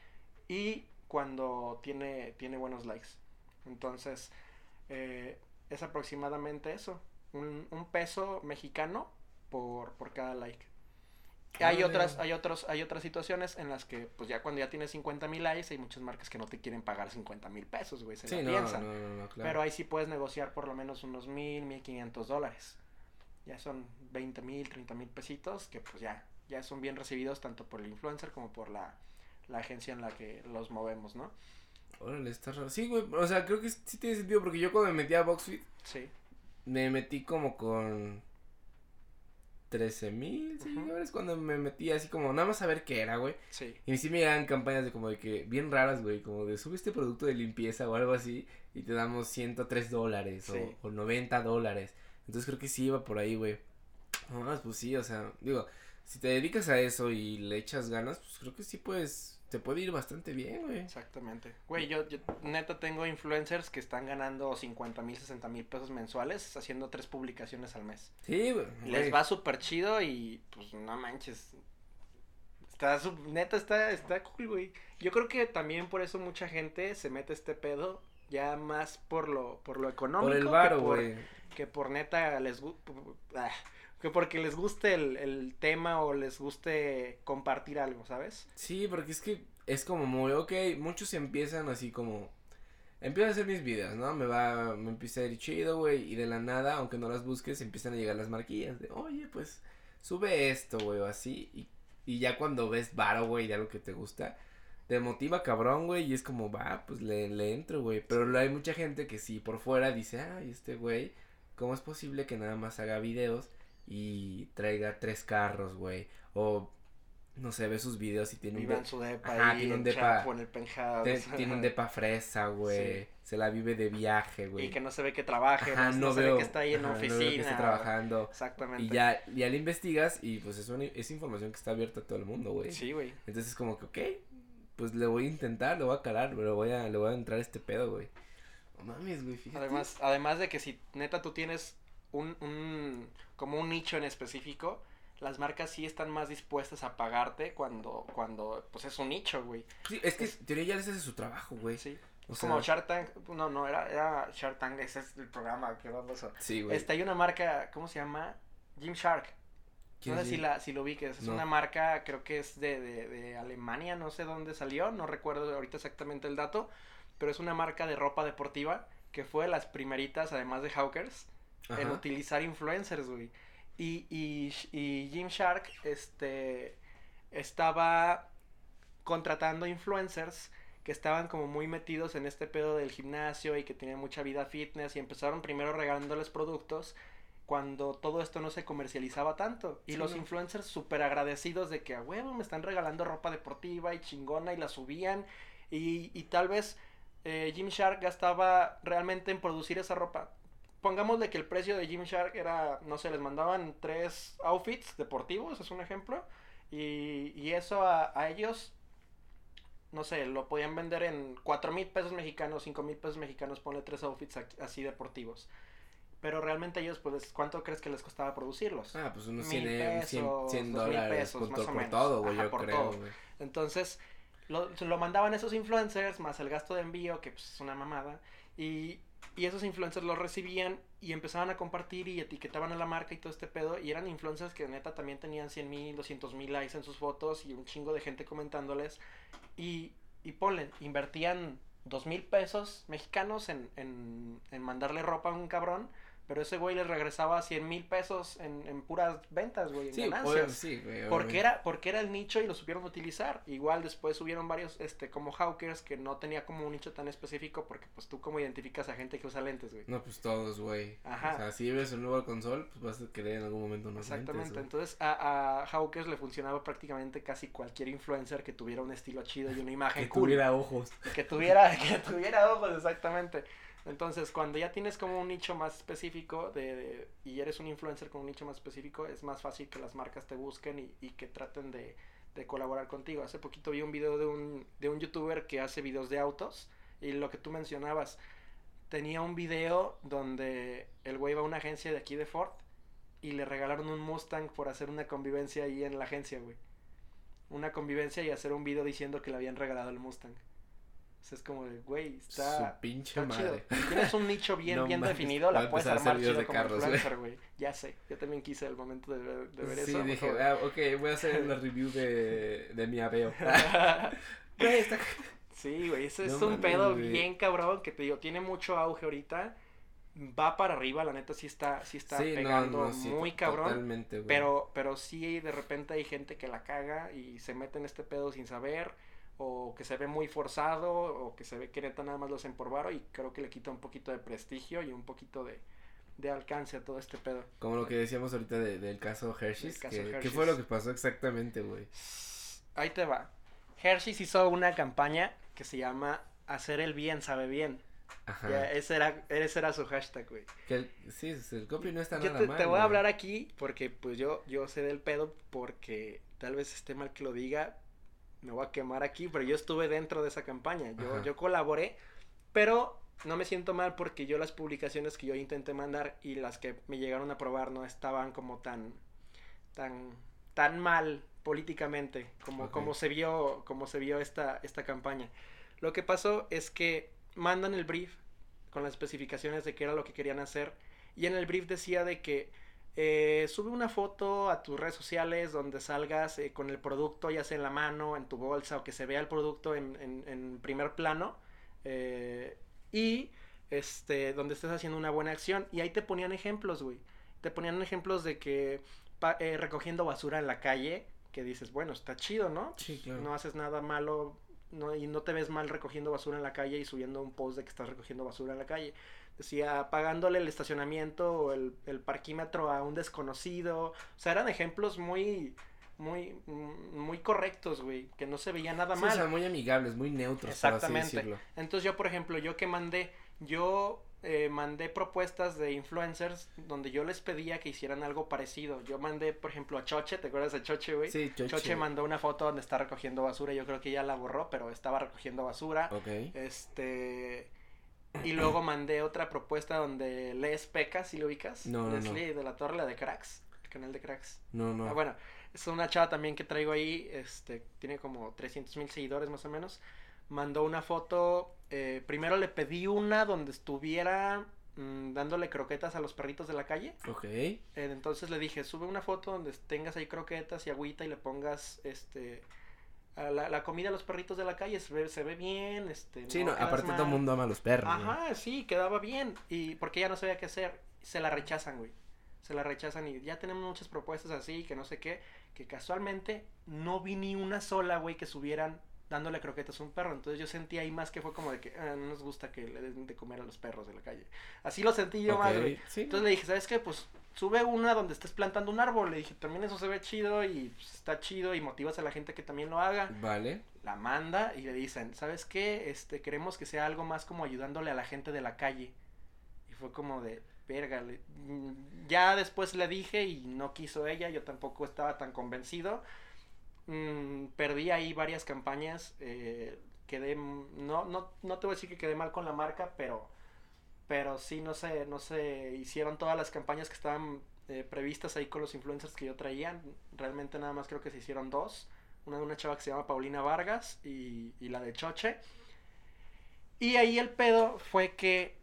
y cuando tiene, tiene buenos likes. Entonces, eh, es aproximadamente eso. Un, un peso mexicano por, por cada like. Hay otras, hay otros, hay otras situaciones en las que, pues ya cuando ya tienes 50 mil likes, hay muchas marcas que no te quieren pagar 50 mil pesos, güey, se Sí, la no, piensan. no, no, no, claro. Pero ahí sí puedes negociar por lo menos unos mil, mil quinientos dólares. Ya son 20 mil, 30 mil pesitos que pues ya, ya son bien recibidos tanto por el influencer como por la, la agencia en la que los movemos, ¿no? Órale, está raro. Sí, güey. O sea, creo que sí tiene sentido porque yo cuando me metí a Boxfit Sí. me metí como con 13 mil seguidores cuando me metí así como nada más a ver qué era, güey. Sí. Y sí me llegan campañas de como de que bien raras, güey, como de sube este producto de limpieza o algo así y te damos 103 dólares Sí. o, o 90 dólares. Entonces creo que sí iba por ahí, güey. No, más, pues sí, o sea, digo, si te dedicas a eso y le echas ganas, pues creo que sí puedes, te puede ir bastante bien, güey. Exactamente. Güey, yo, yo neta tengo influencers que están ganando 50 mil, 60 mil pesos mensuales haciendo tres publicaciones al mes. Sí, güey. Les va súper chido y pues no manches. Está su- neta está está cool, güey. Yo creo que también por eso mucha gente se mete este pedo ya más por lo por lo económico Por el que varo, por- güey. que por neta les gu- ah, que porque les guste el, el tema o les guste compartir algo, ¿sabes? Sí, porque es que es como muy, ok, muchos empiezan así como, empiezo a hacer mis videos, ¿no? Me va, me empieza a ir chido, güey, y de la nada, aunque no las busques, empiezan a llegar las marquillas de, oye, pues, sube esto, güey, o así, y, y ya cuando ves varo, güey, de algo que te gusta, te motiva cabrón, güey, y es como, va, pues, le, le entro, güey, pero hay mucha gente que sí, por fuera dice, ay, este güey, ¿cómo es posible que nada más haga videos y traiga tres carros, güey? O, no sé, ve sus videos y tiene un... Viva de- en su depa Ajá, ahí tiene un depa- en el penthouse. tiene un depa fresa, güey. Sí. Se la vive de viaje, güey. y que no se ve que trabaje, Ajá, no, se veo, ve que está ahí en ajá, una no veo oficina. que esté trabajando. Exactamente. Y ya, ya le investigas y pues es, una- es información que está abierta a todo el mundo, güey. Sí, güey. Entonces es como que, ok, pues le voy a intentar, le voy a calar, le voy a, le voy a entrar a este pedo, güey. No mames, güey, fíjate. Además, además de que si neta tú tienes un, un, como un nicho en específico, las marcas sí están más dispuestas a pagarte cuando, cuando, pues es un nicho, güey. Sí, es que es- en teoría ya les hace su trabajo, güey. Sí. O sea, como Shark Tank, no, no, era, era Shark Tank, ese es el programa, qué baboso. Sí, güey. Este, hay una marca, ¿cómo se llama? Gymshark. ¿Quién No sé si, Jim? la, si lo ubiques, es No. una marca, creo que es de, de, de Alemania, no sé dónde salió, no recuerdo ahorita exactamente el dato, pero es una marca de ropa deportiva que fue de las primeritas, además de Hawkers, en utilizar influencers, güey. Y, y, y Gymshark, este, estaba contratando influencers que estaban como muy metidos en este pedo del gimnasio y que tenían mucha vida fitness y empezaron primero regalándoles productos cuando todo esto no se comercializaba tanto. Y Sí, los influencers súper agradecidos de que a huevo me están regalando ropa deportiva y chingona y la subían. Y, y tal vez eh, Gymshark gastaba realmente en producir esa ropa. Pongámosle que el precio de Gymshark era, no sé, les mandaban tres outfits deportivos, es un ejemplo. Y, y eso a, a ellos, no sé, lo podían vender en cuatro mil pesos mexicanos, cinco mil pesos mexicanos, ponle tres outfits aquí- así deportivos. Pero realmente ellos, pues, ¿cuánto crees que les costaba producirlos? Ah, pues unos Mil 100, eh, 100, pesos, 100 dos mil dólares pesos, por, más o por menos. todo, güey, yo por creo, todo. güey. Entonces, lo, lo mandaban esos influencers, más el gasto de envío, que pues, es una mamada. Y, y esos influencers los recibían y empezaban a compartir y etiquetaban a la marca y todo este pedo. Y eran influencers que neta también tenían 100 mil, 200 mil likes en sus fotos y un chingo de gente comentándoles. Y, y ponle, invertían dos mil pesos mexicanos en, en, en mandarle ropa a un cabrón. Pero ese güey les regresaba 100 mil pesos en, en puras ventas, güey, en Sí, ganancias. sí, güey. Porque era, porque era el nicho y lo supieron utilizar. Igual después subieron varios, este, como Hawkers, que no tenía como un nicho tan específico, porque pues tú como identificas a gente que usa lentes, güey. No, pues todos, güey. Ajá. O sea, si ves un nuevo console, pues vas a querer en algún momento unos Exactamente. lentes. Entonces a, a Hawkers le funcionaba prácticamente casi cualquier influencer que tuviera un estilo chido y una <laughs> imagen Que cool. tuviera ojos. Que tuviera, <laughs> que tuviera ojos, exactamente. Entonces, cuando ya tienes como un nicho más específico de, y eres un influencer con un nicho más específico, es más fácil que las marcas te busquen y, y que traten de, de colaborar contigo. Hace poquito vi un video de un, de un youtuber que hace videos de autos y lo que tú mencionabas, tenía un video donde el güey va a una agencia de aquí de Ford y le regalaron un Mustang por hacer una convivencia ahí en la agencia, güey. Una convivencia y hacer un video diciendo que le habían regalado el Mustang. O sea, es como de, güey, está, Su pinche está chido. madre. Si tienes un nicho bien, <laughs> No bien definido, la puedes armar chido de como carros, influencer, güey. Ya sé, yo también quise el momento de ver, de ver sí, eso. dije, mejor. ah, ok, voy a hacer una <laughs> review de, de mi Aveo. <laughs> Güey, está... sí, güey, ese No es un pedo güey. bien cabrón que te digo, tiene mucho auge ahorita. Va para arriba, la neta sí está, sí está Sí, pegando no, sí, muy cabrón. Totalmente, güey. Pero, pero sí de repente hay gente que la caga y se mete en este pedo sin saber, o que se ve muy forzado, o que se ve que neta nada más lo hacen por varo, y creo que le quita un poquito de prestigio y un poquito de, de alcance a todo este pedo. Como lo que decíamos ahorita de- del caso Hershey's, caso que, Hershey's. fue lo que pasó exactamente, güey. Ahí te va. Hershey's hizo una campaña que se llama Hacer el bien sabe bien. Ajá. Ya, ese, era, ese era su hashtag, güey. Que el- sí, el copy no está Yo nada te, mal. te voy güey. a hablar aquí porque pues yo, yo sé del pedo porque tal vez esté mal que lo diga, me voy a quemar aquí, pero yo estuve dentro de esa campaña, yo, Ajá. yo colaboré, pero no me siento mal porque yo las publicaciones que yo intenté mandar y las que me llegaron a probar no estaban como tan, tan, tan mal políticamente como, como se vio, como se vio esta, esta campaña. Lo que pasó es que mandan el brief con las especificaciones de qué era lo que querían hacer y en el brief decía de que eh, sube una foto a tus redes sociales donde salgas eh, con el producto ya sea en la mano, en tu bolsa o que se vea el producto en, en- en primer plano eh, y este donde estés haciendo una buena acción y ahí te ponían ejemplos, güey. Te ponían ejemplos de que pa- eh, recogiendo basura en la calle, que dices, bueno, está chido, ¿no? Sí, claro. No haces nada malo no, y no te ves mal recogiendo basura en la calle y subiendo un post de que estás recogiendo basura en la calle. Decía, pagándole el estacionamiento o el, el parquímetro a un desconocido. O sea, eran ejemplos muy, muy, mm, muy correctos, güey, que no se veía nada Sí, mal. o sea, muy amigables, muy neutros, Exactamente. así. Entonces yo, por ejemplo, yo que mandé, yo eh, mandé propuestas de influencers donde yo les pedía que hicieran algo parecido. Yo mandé, por ejemplo, a Choche, ¿te acuerdas de Choche, güey? Sí, choche. Choche mandó una foto donde está recogiendo basura, yo creo que ya la borró, pero estaba recogiendo basura. Ok. Este y luego mandé otra propuesta donde lees Pecas, si lo ubicas. No, no, no. Leslie de la Torre, la de Cracks, el canal de Cracks. No, no. Ah, bueno, es una chava también que traigo ahí, este, tiene como 300 mil seguidores más o menos. Mandó una foto, eh, primero le pedí una donde estuviera mm, dándole croquetas a los perritos de la calle. Ok. Eh, entonces le dije, sube una foto donde tengas ahí croquetas y agüita y le pongas, este, la, la comida a los perritos de la calle, se ve, se ve bien, este. Sí, no, aparte todo el mundo ama a los perros. Ajá, sí, quedaba bien. Y porque ya no sabía qué hacer. Se la rechazan, güey. Se la rechazan y ya tenemos muchas propuestas así, que no sé qué. Que casualmente no vi ni una sola, güey, que subieran dándole croquetas a un perro. Entonces yo sentí ahí más que fue como de que ah, no nos gusta que le den de comer a los perros de la calle. Así lo sentí yo más, Ok, güey. sí. Entonces le dije, ¿sabes qué? Pues sube una donde estés plantando un árbol. Le dije, también eso se ve chido y pues, está chido y motivas a la gente que también lo haga. Vale. La manda y le dicen, ¿sabes qué? Este, queremos que sea algo más como ayudándole a la gente de la calle. Y fue como de, verga, le- mm, ya después le dije y no quiso ella, yo tampoco estaba tan convencido. Mm, perdí ahí varias campañas, eh, quedé, m- no, no, no te voy a decir que quedé mal con la marca, pero, pero sí, no sé, no sé, hicieron todas las campañas que estaban eh, previstas ahí con los influencers que yo traía, realmente nada más creo que se hicieron dos, una de una chava que se llama Paulina Vargas y, y la de Choche. Y ahí el pedo fue que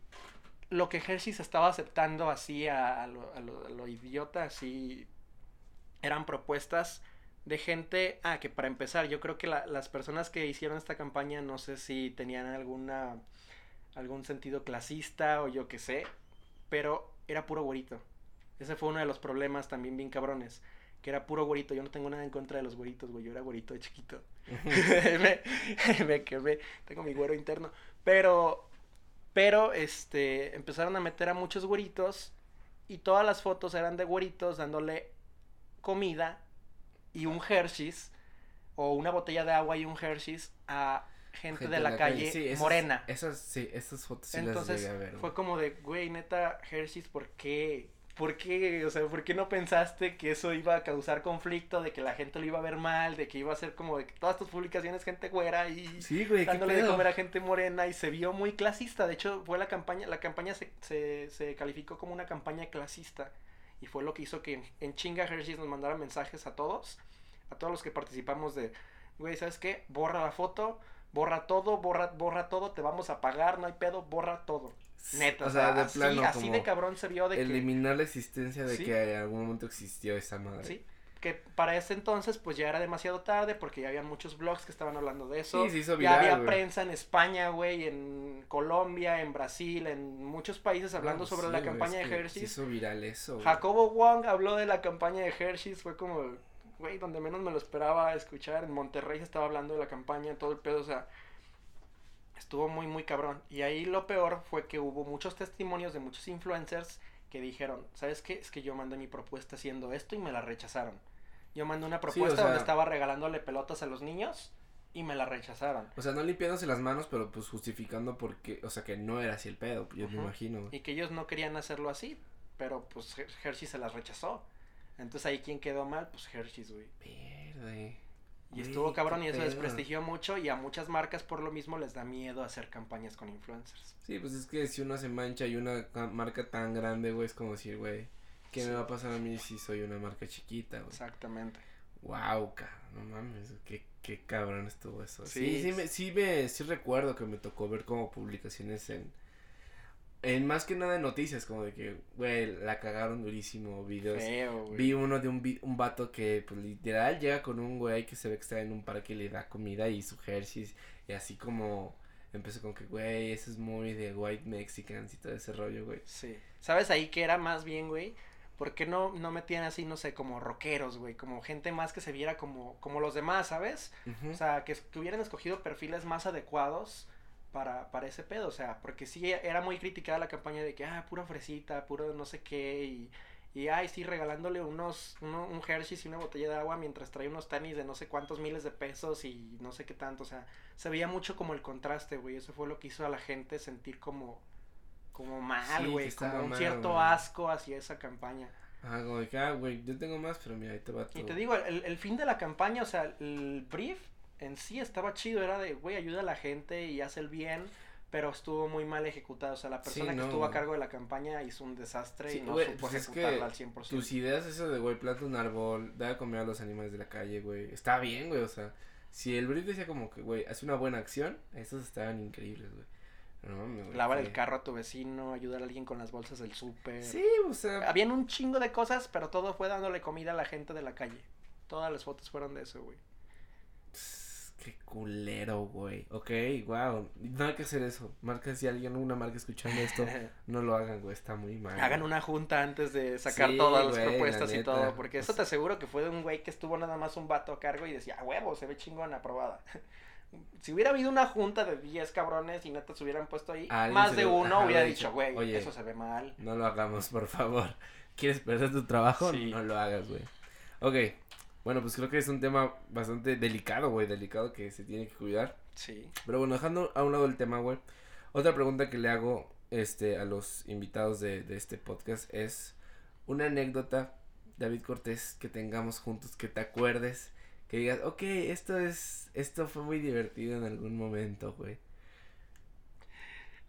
lo que Hershey's estaba aceptando así a, a lo- a lo idiota, así eran propuestas de gente, ah, que para empezar, yo creo que la- las personas que hicieron esta campaña, no sé si tenían alguna, algún sentido clasista o yo qué sé, pero era puro güerito. Ese fue uno de los problemas también bien cabrones, que era puro güerito. Yo no tengo nada en contra de los güeritos, güey, yo era güerito de chiquito. <laughs> me, <laughs> me quemé, tengo mi güero interno. Pero, pero, este, empezaron a meter a muchos güeritos y todas las fotos eran de güeritos dándole comida y un Hershey's o una botella de agua y un Hershey's a gente, de la, calle, Sí, esas- morena. Esas, sí, esas fotos sí Entonces las a ver. fue como de, güey, neta, Hershey's, ¿por qué? ¿Por qué? O sea, ¿por qué no pensaste que eso iba a causar conflicto, de que la gente lo iba a ver mal, de que iba a ser como de que todas tus publicaciones gente güera y Sí, güey, dándole de comer a gente morena y se vio muy clasista. De hecho, fue la campaña, la campaña se, se, se calificó como una campaña clasista. Y fue lo que hizo que en, en chinga Hershey's nos mandara mensajes a todos, a todos los que participamos de, güey, ¿sabes qué? Borra la foto, borra todo, borra, borra todo, te vamos a pagar, no hay pedo, borra todo. Neta, O sea, de así, plano, así de cabrón se vio de que... eliminar la existencia de Sí. que en algún momento existió esa madre. Sí, que para ese entonces pues ya era demasiado tarde porque ya había muchos blogs que estaban hablando de eso. Sí, se hizo ya viral, había güey. prensa en España, güey, en Colombia, en Brasil, en muchos países hablando sobre sí, la campaña de que Se Hershey's. hizo viral eso. Jacobo Wong habló de la campaña de Hershey's, fue como, güey, donde menos me lo esperaba escuchar. En Monterrey se estaba hablando de la campaña, todo el pedo, o sea, estuvo muy, muy cabrón. Y ahí lo peor fue que hubo muchos testimonios de muchos influencers que dijeron, ¿sabes qué? Es que yo mandé mi propuesta haciendo esto y me la rechazaron. Yo mandé una propuesta sea- donde estaba regalándole pelotas a los niños y me la rechazaron. O sea, no limpiándose las manos, pero pues justificando porque, o sea, que no era así el pedo, yo me imagino. Y que ellos no querían hacerlo así, pero pues Her- Hershey se las rechazó. Entonces ahí quién quedó mal, pues Hershey's, güey. Verde. Y estuvo cabrón y eso pedo. desprestigió mucho y a muchas marcas por lo mismo les da miedo hacer campañas con influencers. Sí, pues es que si uno se mancha y una ca- marca tan grande, güey, es como decir, güey, ¿qué Sí. me va a pasar a mí si soy una marca chiquita, güey? Exactamente. Wow, cabrón, no mames, qué, qué cabrón estuvo eso. Sí, Sí, me, sí me, sí recuerdo que me tocó ver como publicaciones en, en más que nada en noticias, como de que, güey, la cagaron durísimo, videos. Feo, güey. Vi uno de un, un vato que, pues, literal llega con un güey que se ve que está en un parque y le da comida y su Hershey's y así como empezó con que, güey, eso es muy de white Mexicans y todo ese rollo, güey. Sí. ¿Sabes ahí que era más bien, güey? ¿Por qué no, no metían así, no sé, como rockeros, güey? Como gente más que se viera como, como los demás, ¿sabes? O sea, que, que hubieran escogido perfiles más adecuados para, para ese pedo, o sea, porque sí era muy criticada la campaña de que, ah, pura fresita, puro no sé qué, y, y ay, sí, regalándole unos, uno- un Hershey's y una botella de agua mientras trae unos tenis de no sé cuántos miles de pesos y no sé qué tanto, o sea, se veía mucho como el contraste, güey, eso fue lo que hizo a la gente sentir como, como mal, güey, como un mal, cierto asco hacia esa campaña. Ajá, como que, ah, güey, yo tengo más, pero mira, ahí te va todo. Y te digo, el, el fin de la campaña, o sea, el brief en sí estaba chido, era de, güey, ayuda a la gente y hace el bien, pero estuvo muy mal ejecutado, o sea, la Sí, persona que estuvo a cargo de la campaña hizo un desastre Sí, y no güey, supo pues es que ejecutarla al 100%. Tus ideas, eso de, güey, planta un árbol, da de comer a los animales de la calle, güey, está bien, güey, o sea, si el brief decía como que, güey, hace una buena acción, esos estaban increíbles, güey. No, güey, Lavar el carro a tu vecino, ayudar a alguien con las bolsas del súper. Sí, o sea, Habían un chingo de cosas, pero todo fue dándole comida a la gente de la calle. Todas las fotos fueron de eso, güey. Pss, Qué culero, güey. Ok, wow. No hay que hacer eso. Marca, si alguien, una marca escuchando esto, <laughs> no lo hagan, güey. Está muy mal. Hagan una junta antes de sacar Sí, todas las güey, la propuestas y neta. todo. Porque eso te sea- aseguro que fue de un güey que estuvo nada más un vato a cargo y decía, "A huevo, se ve chingón aprobada. <laughs> Si hubiera habido una junta de 10 cabrones y neta se hubieran puesto ahí, más de uno ajá, hubiera dicho, dicho, güey, "Oye". eso se ve mal. No lo hagamos, por favor. <laughs> ¿Quieres perder tu trabajo? Sí. No lo hagas, güey. Ok. Bueno, pues creo que es un tema bastante delicado, güey. Delicado que se tiene que cuidar. Sí. Pero bueno, dejando a un lado el tema, güey. Otra pregunta que le hago este, a los invitados de, de este podcast es una anécdota, David Cortés, que tengamos juntos, que te acuerdes, que digas, ok, esto es, esto fue muy divertido en algún momento, güey.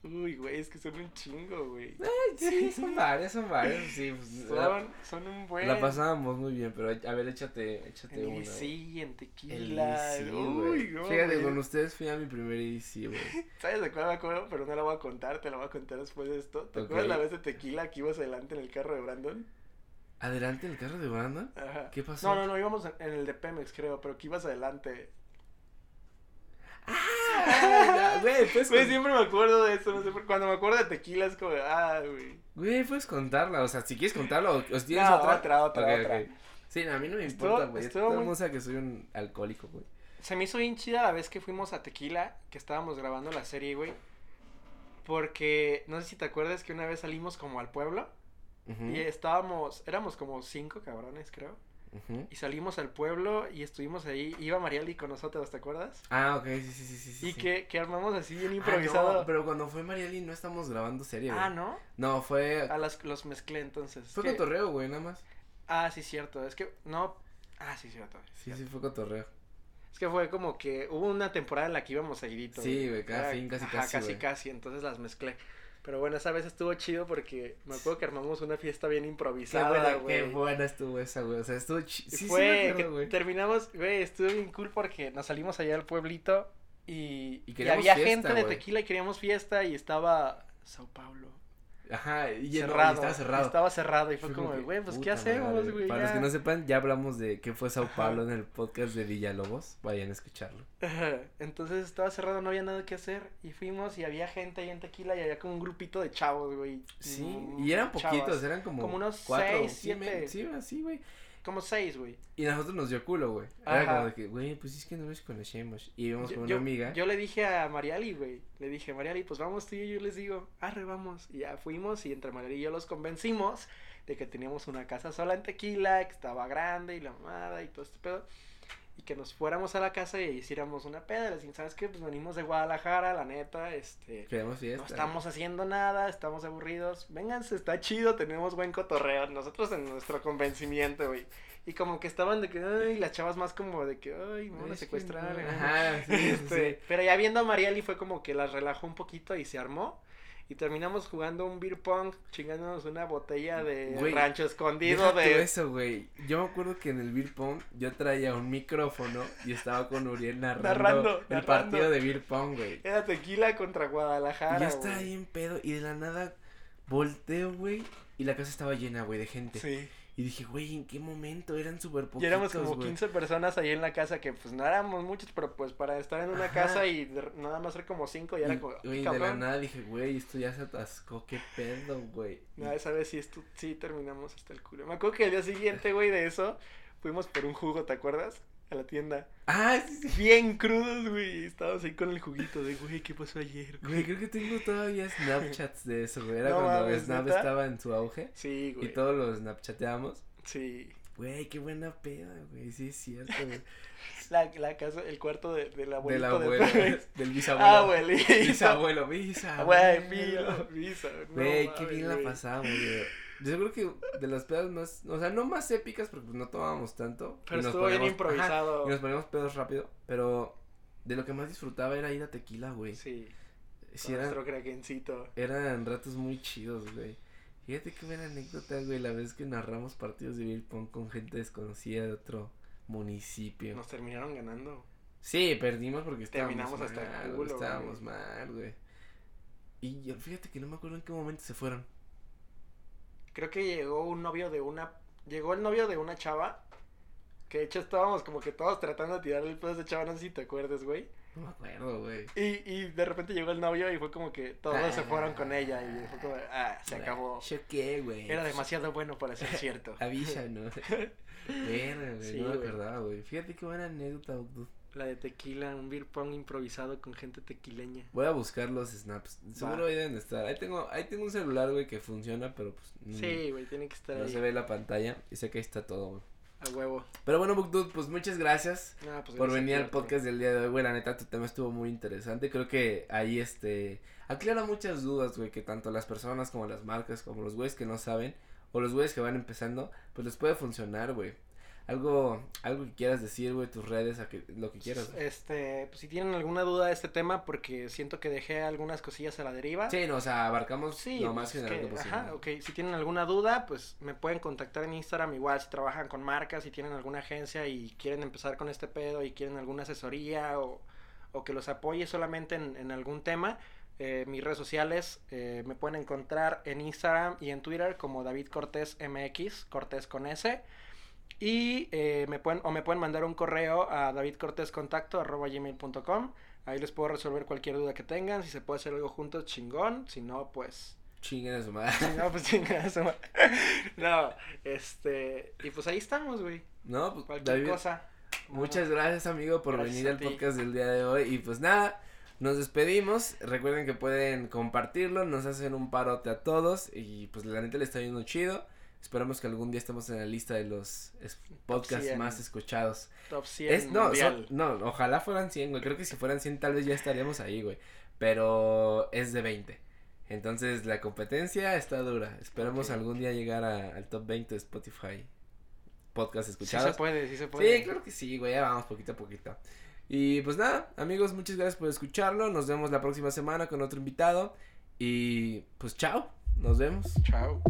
Uy, güey, es que son un chingo, güey. Sí, <laughs> son varios, son varios, sí. pues, la, Son, son un buen. la pasábamos muy bien, pero a ver, échate, échate En una. sí, en El tequila. EDC, Uy, güey. no, Fíjate, güey. con ustedes fui a mi primer EDC, güey. <laughs> ¿Sabes de cuál me acuerdo? Pero no la voy a contar, te la voy a contar después de esto. ¿Te acuerdas la vez de tequila que ibas adelante en el carro de Brandon? Adelante el carro de Brandon. Ajá. ¿Qué pasó? No, no, no, íbamos en, en el de Pemex, creo, pero que ibas adelante. Ah, güey, pues. Güey, siempre me acuerdo de eso, no sé Cuando me acuerdo de tequila es como, ah, güey. Güey, puedes contarla, o sea, si quieres contarla o, o si tienes No, otra. otra, otra, otra. Sí, no, a mí no me Estuvo- importa, güey. estuvo muy- sabe que soy un alcohólico, güey. Se me hizo bien chida la vez que fuimos a Tequila, que estábamos grabando la serie, güey. Porque, no sé si te acuerdas que una vez salimos como al pueblo y estábamos, éramos como cinco cabrones, creo. Y salimos al pueblo y estuvimos ahí. Iba Mariali con nosotros, ¿te acuerdas? Ah, ok, sí, sí, sí, sí. sí, y sí. que, que armamos así bien Ah, improvisado. no, pero cuando fue Mariali no estamos grabando serie, güey. Ah, ¿no? No, fue. A las, los mezclé entonces. Fue Que- cotorreo, güey, nada más. Ah, sí, cierto. Es que, no. Ah, sí, cierto. Sí, cierto. sí, fue cotorreo. Es que fue como que hubo una temporada en la que íbamos seguidito. Sí, güey, cada Era- fin, casi, ajá, casi, casi, casi. Entonces las mezclé. Pero bueno, esa vez estuvo chido porque me acuerdo que armamos una fiesta bien improvisada, güey. qué buena estuvo esa, güey. O sea, estuvo chi- Y Sí, fue acuerdo, terminamos, güey, estuvo bien cool porque nos salimos allá al pueblito y, Y y queríamos había fiesta, gente de tequila y queríamos fiesta y estaba Sao Paulo. Ajá, y cerrado, estaba cerrado. Estaba cerrado y fue, Fue como, güey, pues ¿qué hacemos, güey? Para ya? los que no sepan, ya hablamos de qué fue Sao. Paulo en el podcast de Villalobos. Vayan a escucharlo. Entonces estaba cerrado, no había nada que hacer y fuimos y había gente ahí en Tequila y había como un grupito de chavos, güey. Sí, Mm, y eran chavas. poquitos, eran como, Como unos cuatro, seis, sí, me- siete. Sí, así, güey. Como seis, güey. Y a nosotros nos dio culo, güey. Era como de que, güey, pues es que no nos conocemos. Y íbamos Yo, con una yo- amiga. yo le dije a Mariali, güey. Le dije, Mariali, pues vamos tú y yo. Yo les digo, arre, vamos. Y ya fuimos y entre Mariali y yo los convencimos de que teníamos una casa sola en Tequila, que estaba grande y la mamada y todo este pedo. Y que nos fuéramos a la casa y hiciéramos una peda. Les dije, ¿sabes qué? Pues venimos de Guadalajara, la neta, este... Queremos fiesta. No estamos haciendo nada, estamos aburridos. Vénganse, está chido, tenemos buen cotorreo. Nosotros en nuestro convencimiento, güey. Y como que estaban de que, ay, las chavas más como de que, ay, me van a secuestrar. no. eh". Ajá, sí, sí, <laughs> Este, sí. Pero ya viendo a Mariali fue como que las relajó un poquito y se armó. Y terminamos jugando un beer pong, chingándonos una botella de rancho escondido de... eso, güey. Yo me acuerdo que en el beer pong yo traía un micrófono y estaba con Uriel narrando, Narrando, el narrando. partido de beer pong, güey. Era tequila contra Guadalajara, yo estaba ahí en pedo y de la nada volteo, güey, y la casa estaba llena, güey, de gente. Sí. Y dije, güey, ¿en qué momento? Eran súper poquitos, Y éramos como güey. 15 personas ahí en la casa que pues no éramos muchos, pero pues para estar en una Ajá. casa y de- nada más ser como 5 y era como... güey, de la nada dije, güey, esto ya se atascó, qué pedo, güey. No, esa vez sí, estu- sí terminamos hasta el culo. Me acuerdo que el día siguiente, güey, de eso, fuimos por un jugo, ¿te acuerdas? A la tienda. Ah, sí, sí. Bien crudos, güey. Estábamos ahí con el juguito de, güey, ¿qué pasó ayer? Güey, creo que tengo todavía Snapchats de eso, güey. Era No cuando mames, Snap ¿neta? estaba en su auge Sí, y güey. todos los Snapchateamos. Sí. Güey, qué buena peda, güey. Sí, es cierto, güey. La, la casa, el cuarto de, del abuelito Del de abuelo, Pemex. <laughs> del bisabuelo. Ah, abuelito. Bisabuelo, Güey, bisabuelo. visa. no Güey, qué bien la güey. pasamos, güey. Yo creo que de las pedas más, o sea, no más épicas porque pues, no tomábamos tanto. Pero estuvo bien improvisado. ajá, y nos poníamos pedos rápido, pero de lo que más disfrutaba era ir a tequila, güey. Sí, Sí, eran, nuestro krakencito. eran ratos muy chidos, güey. Fíjate qué buena anécdota, güey, la vez que narramos partidos de beer pong con gente desconocida de otro municipio. Nos terminaron ganando. Sí, perdimos porque estábamos Terminamos mal, hasta el culo, estábamos güey. mal, güey. Y yo, fíjate que no me acuerdo en qué momento se fueron. Creo que llegó un novio de una. Llegó el novio de una chava. Que de hecho estábamos como que todos tratando de tirarle el pedo a esa chava. No sé si te acuerdas, güey. No me acuerdo, güey. Y, y de repente llegó el novio y fue como que todos se fueron con ella. Y fue como, ah, se acabó. ¿Yo qué, güey? Era demasiado bueno para ser cierto. <laughs> Avísanos. <laughs> Verga, güey. Sí, no me acordaba, güey. Fíjate qué buena anécdota, dude. La de tequila, un beer pong improvisado con gente tequileña. Voy a buscar los snaps. Seguro ahí deben estar. Ahí tengo, ahí tengo un celular, güey, que funciona, pero pues. Sí, güey, tiene que estar No ahí. se ve la pantalla y sé que ahí está todo, güey. A huevo. Pero bueno, Bookdude, pues muchas gracias No, pues por gracias venir al podcast del día de hoy, güey. La neta, tu tema estuvo muy interesante. Creo que ahí, este, aclara muchas dudas, güey, que tanto las personas como las marcas, como los güeyes que no saben, o los güeyes que van empezando, pues les puede funcionar, güey. Algo, algo que quieras decir, güey, tus redes, a que, lo que quieras. Este, pues si tienen alguna duda de este tema, porque siento que dejé algunas cosillas a la deriva. Sí, no, o sea, abarcamos Sí, lo pues, más general que, que, posible. Ajá, ok. Si tienen alguna duda, pues me pueden contactar en Instagram. Igual, si trabajan con marcas, si tienen alguna agencia y quieren empezar con este pedo y quieren alguna asesoría o, o que los apoye solamente en, en algún tema, eh, mis redes sociales eh, me pueden encontrar en Instagram y en Twitter como David Cortés MX, Cortés con S. Y eh, me pueden, o me pueden mandar un correo a davidcortescontacto.gmail.com. Ahí les puedo resolver cualquier duda que tengan. Si se puede hacer algo juntos, chingón. Si no, pues Chinguen a su madre. si no, pues chinga su ma- <laughs> No, este. Y pues ahí estamos, güey. No, pues, Cualquier David, cosa. Muchas gracias, amigo, por Gracias venir a al podcast del día de hoy. Y pues nada, nos despedimos. Recuerden que pueden compartirlo, nos hacen un parote a todos. Y pues la neta le está yendo chido. Esperamos que algún día estemos en la lista de los es- podcasts 100. más escuchados. Top 100 Es, no, mundial. son- no, ojalá fueran 100, güey. Creo que si fueran 100 tal vez ya estaríamos ahí, güey. Pero es de 20. Entonces la competencia está dura. Esperamos algún día llegar a- al top 20 de Spotify. Podcast Sí escuchados. se puede, sí se puede. Sí, claro que sí, güey, ya vamos poquito a poquito. Y pues nada, amigos, muchas gracias por escucharlo. Nos vemos la próxima semana con otro invitado. Y pues chao, nos vemos. Chao.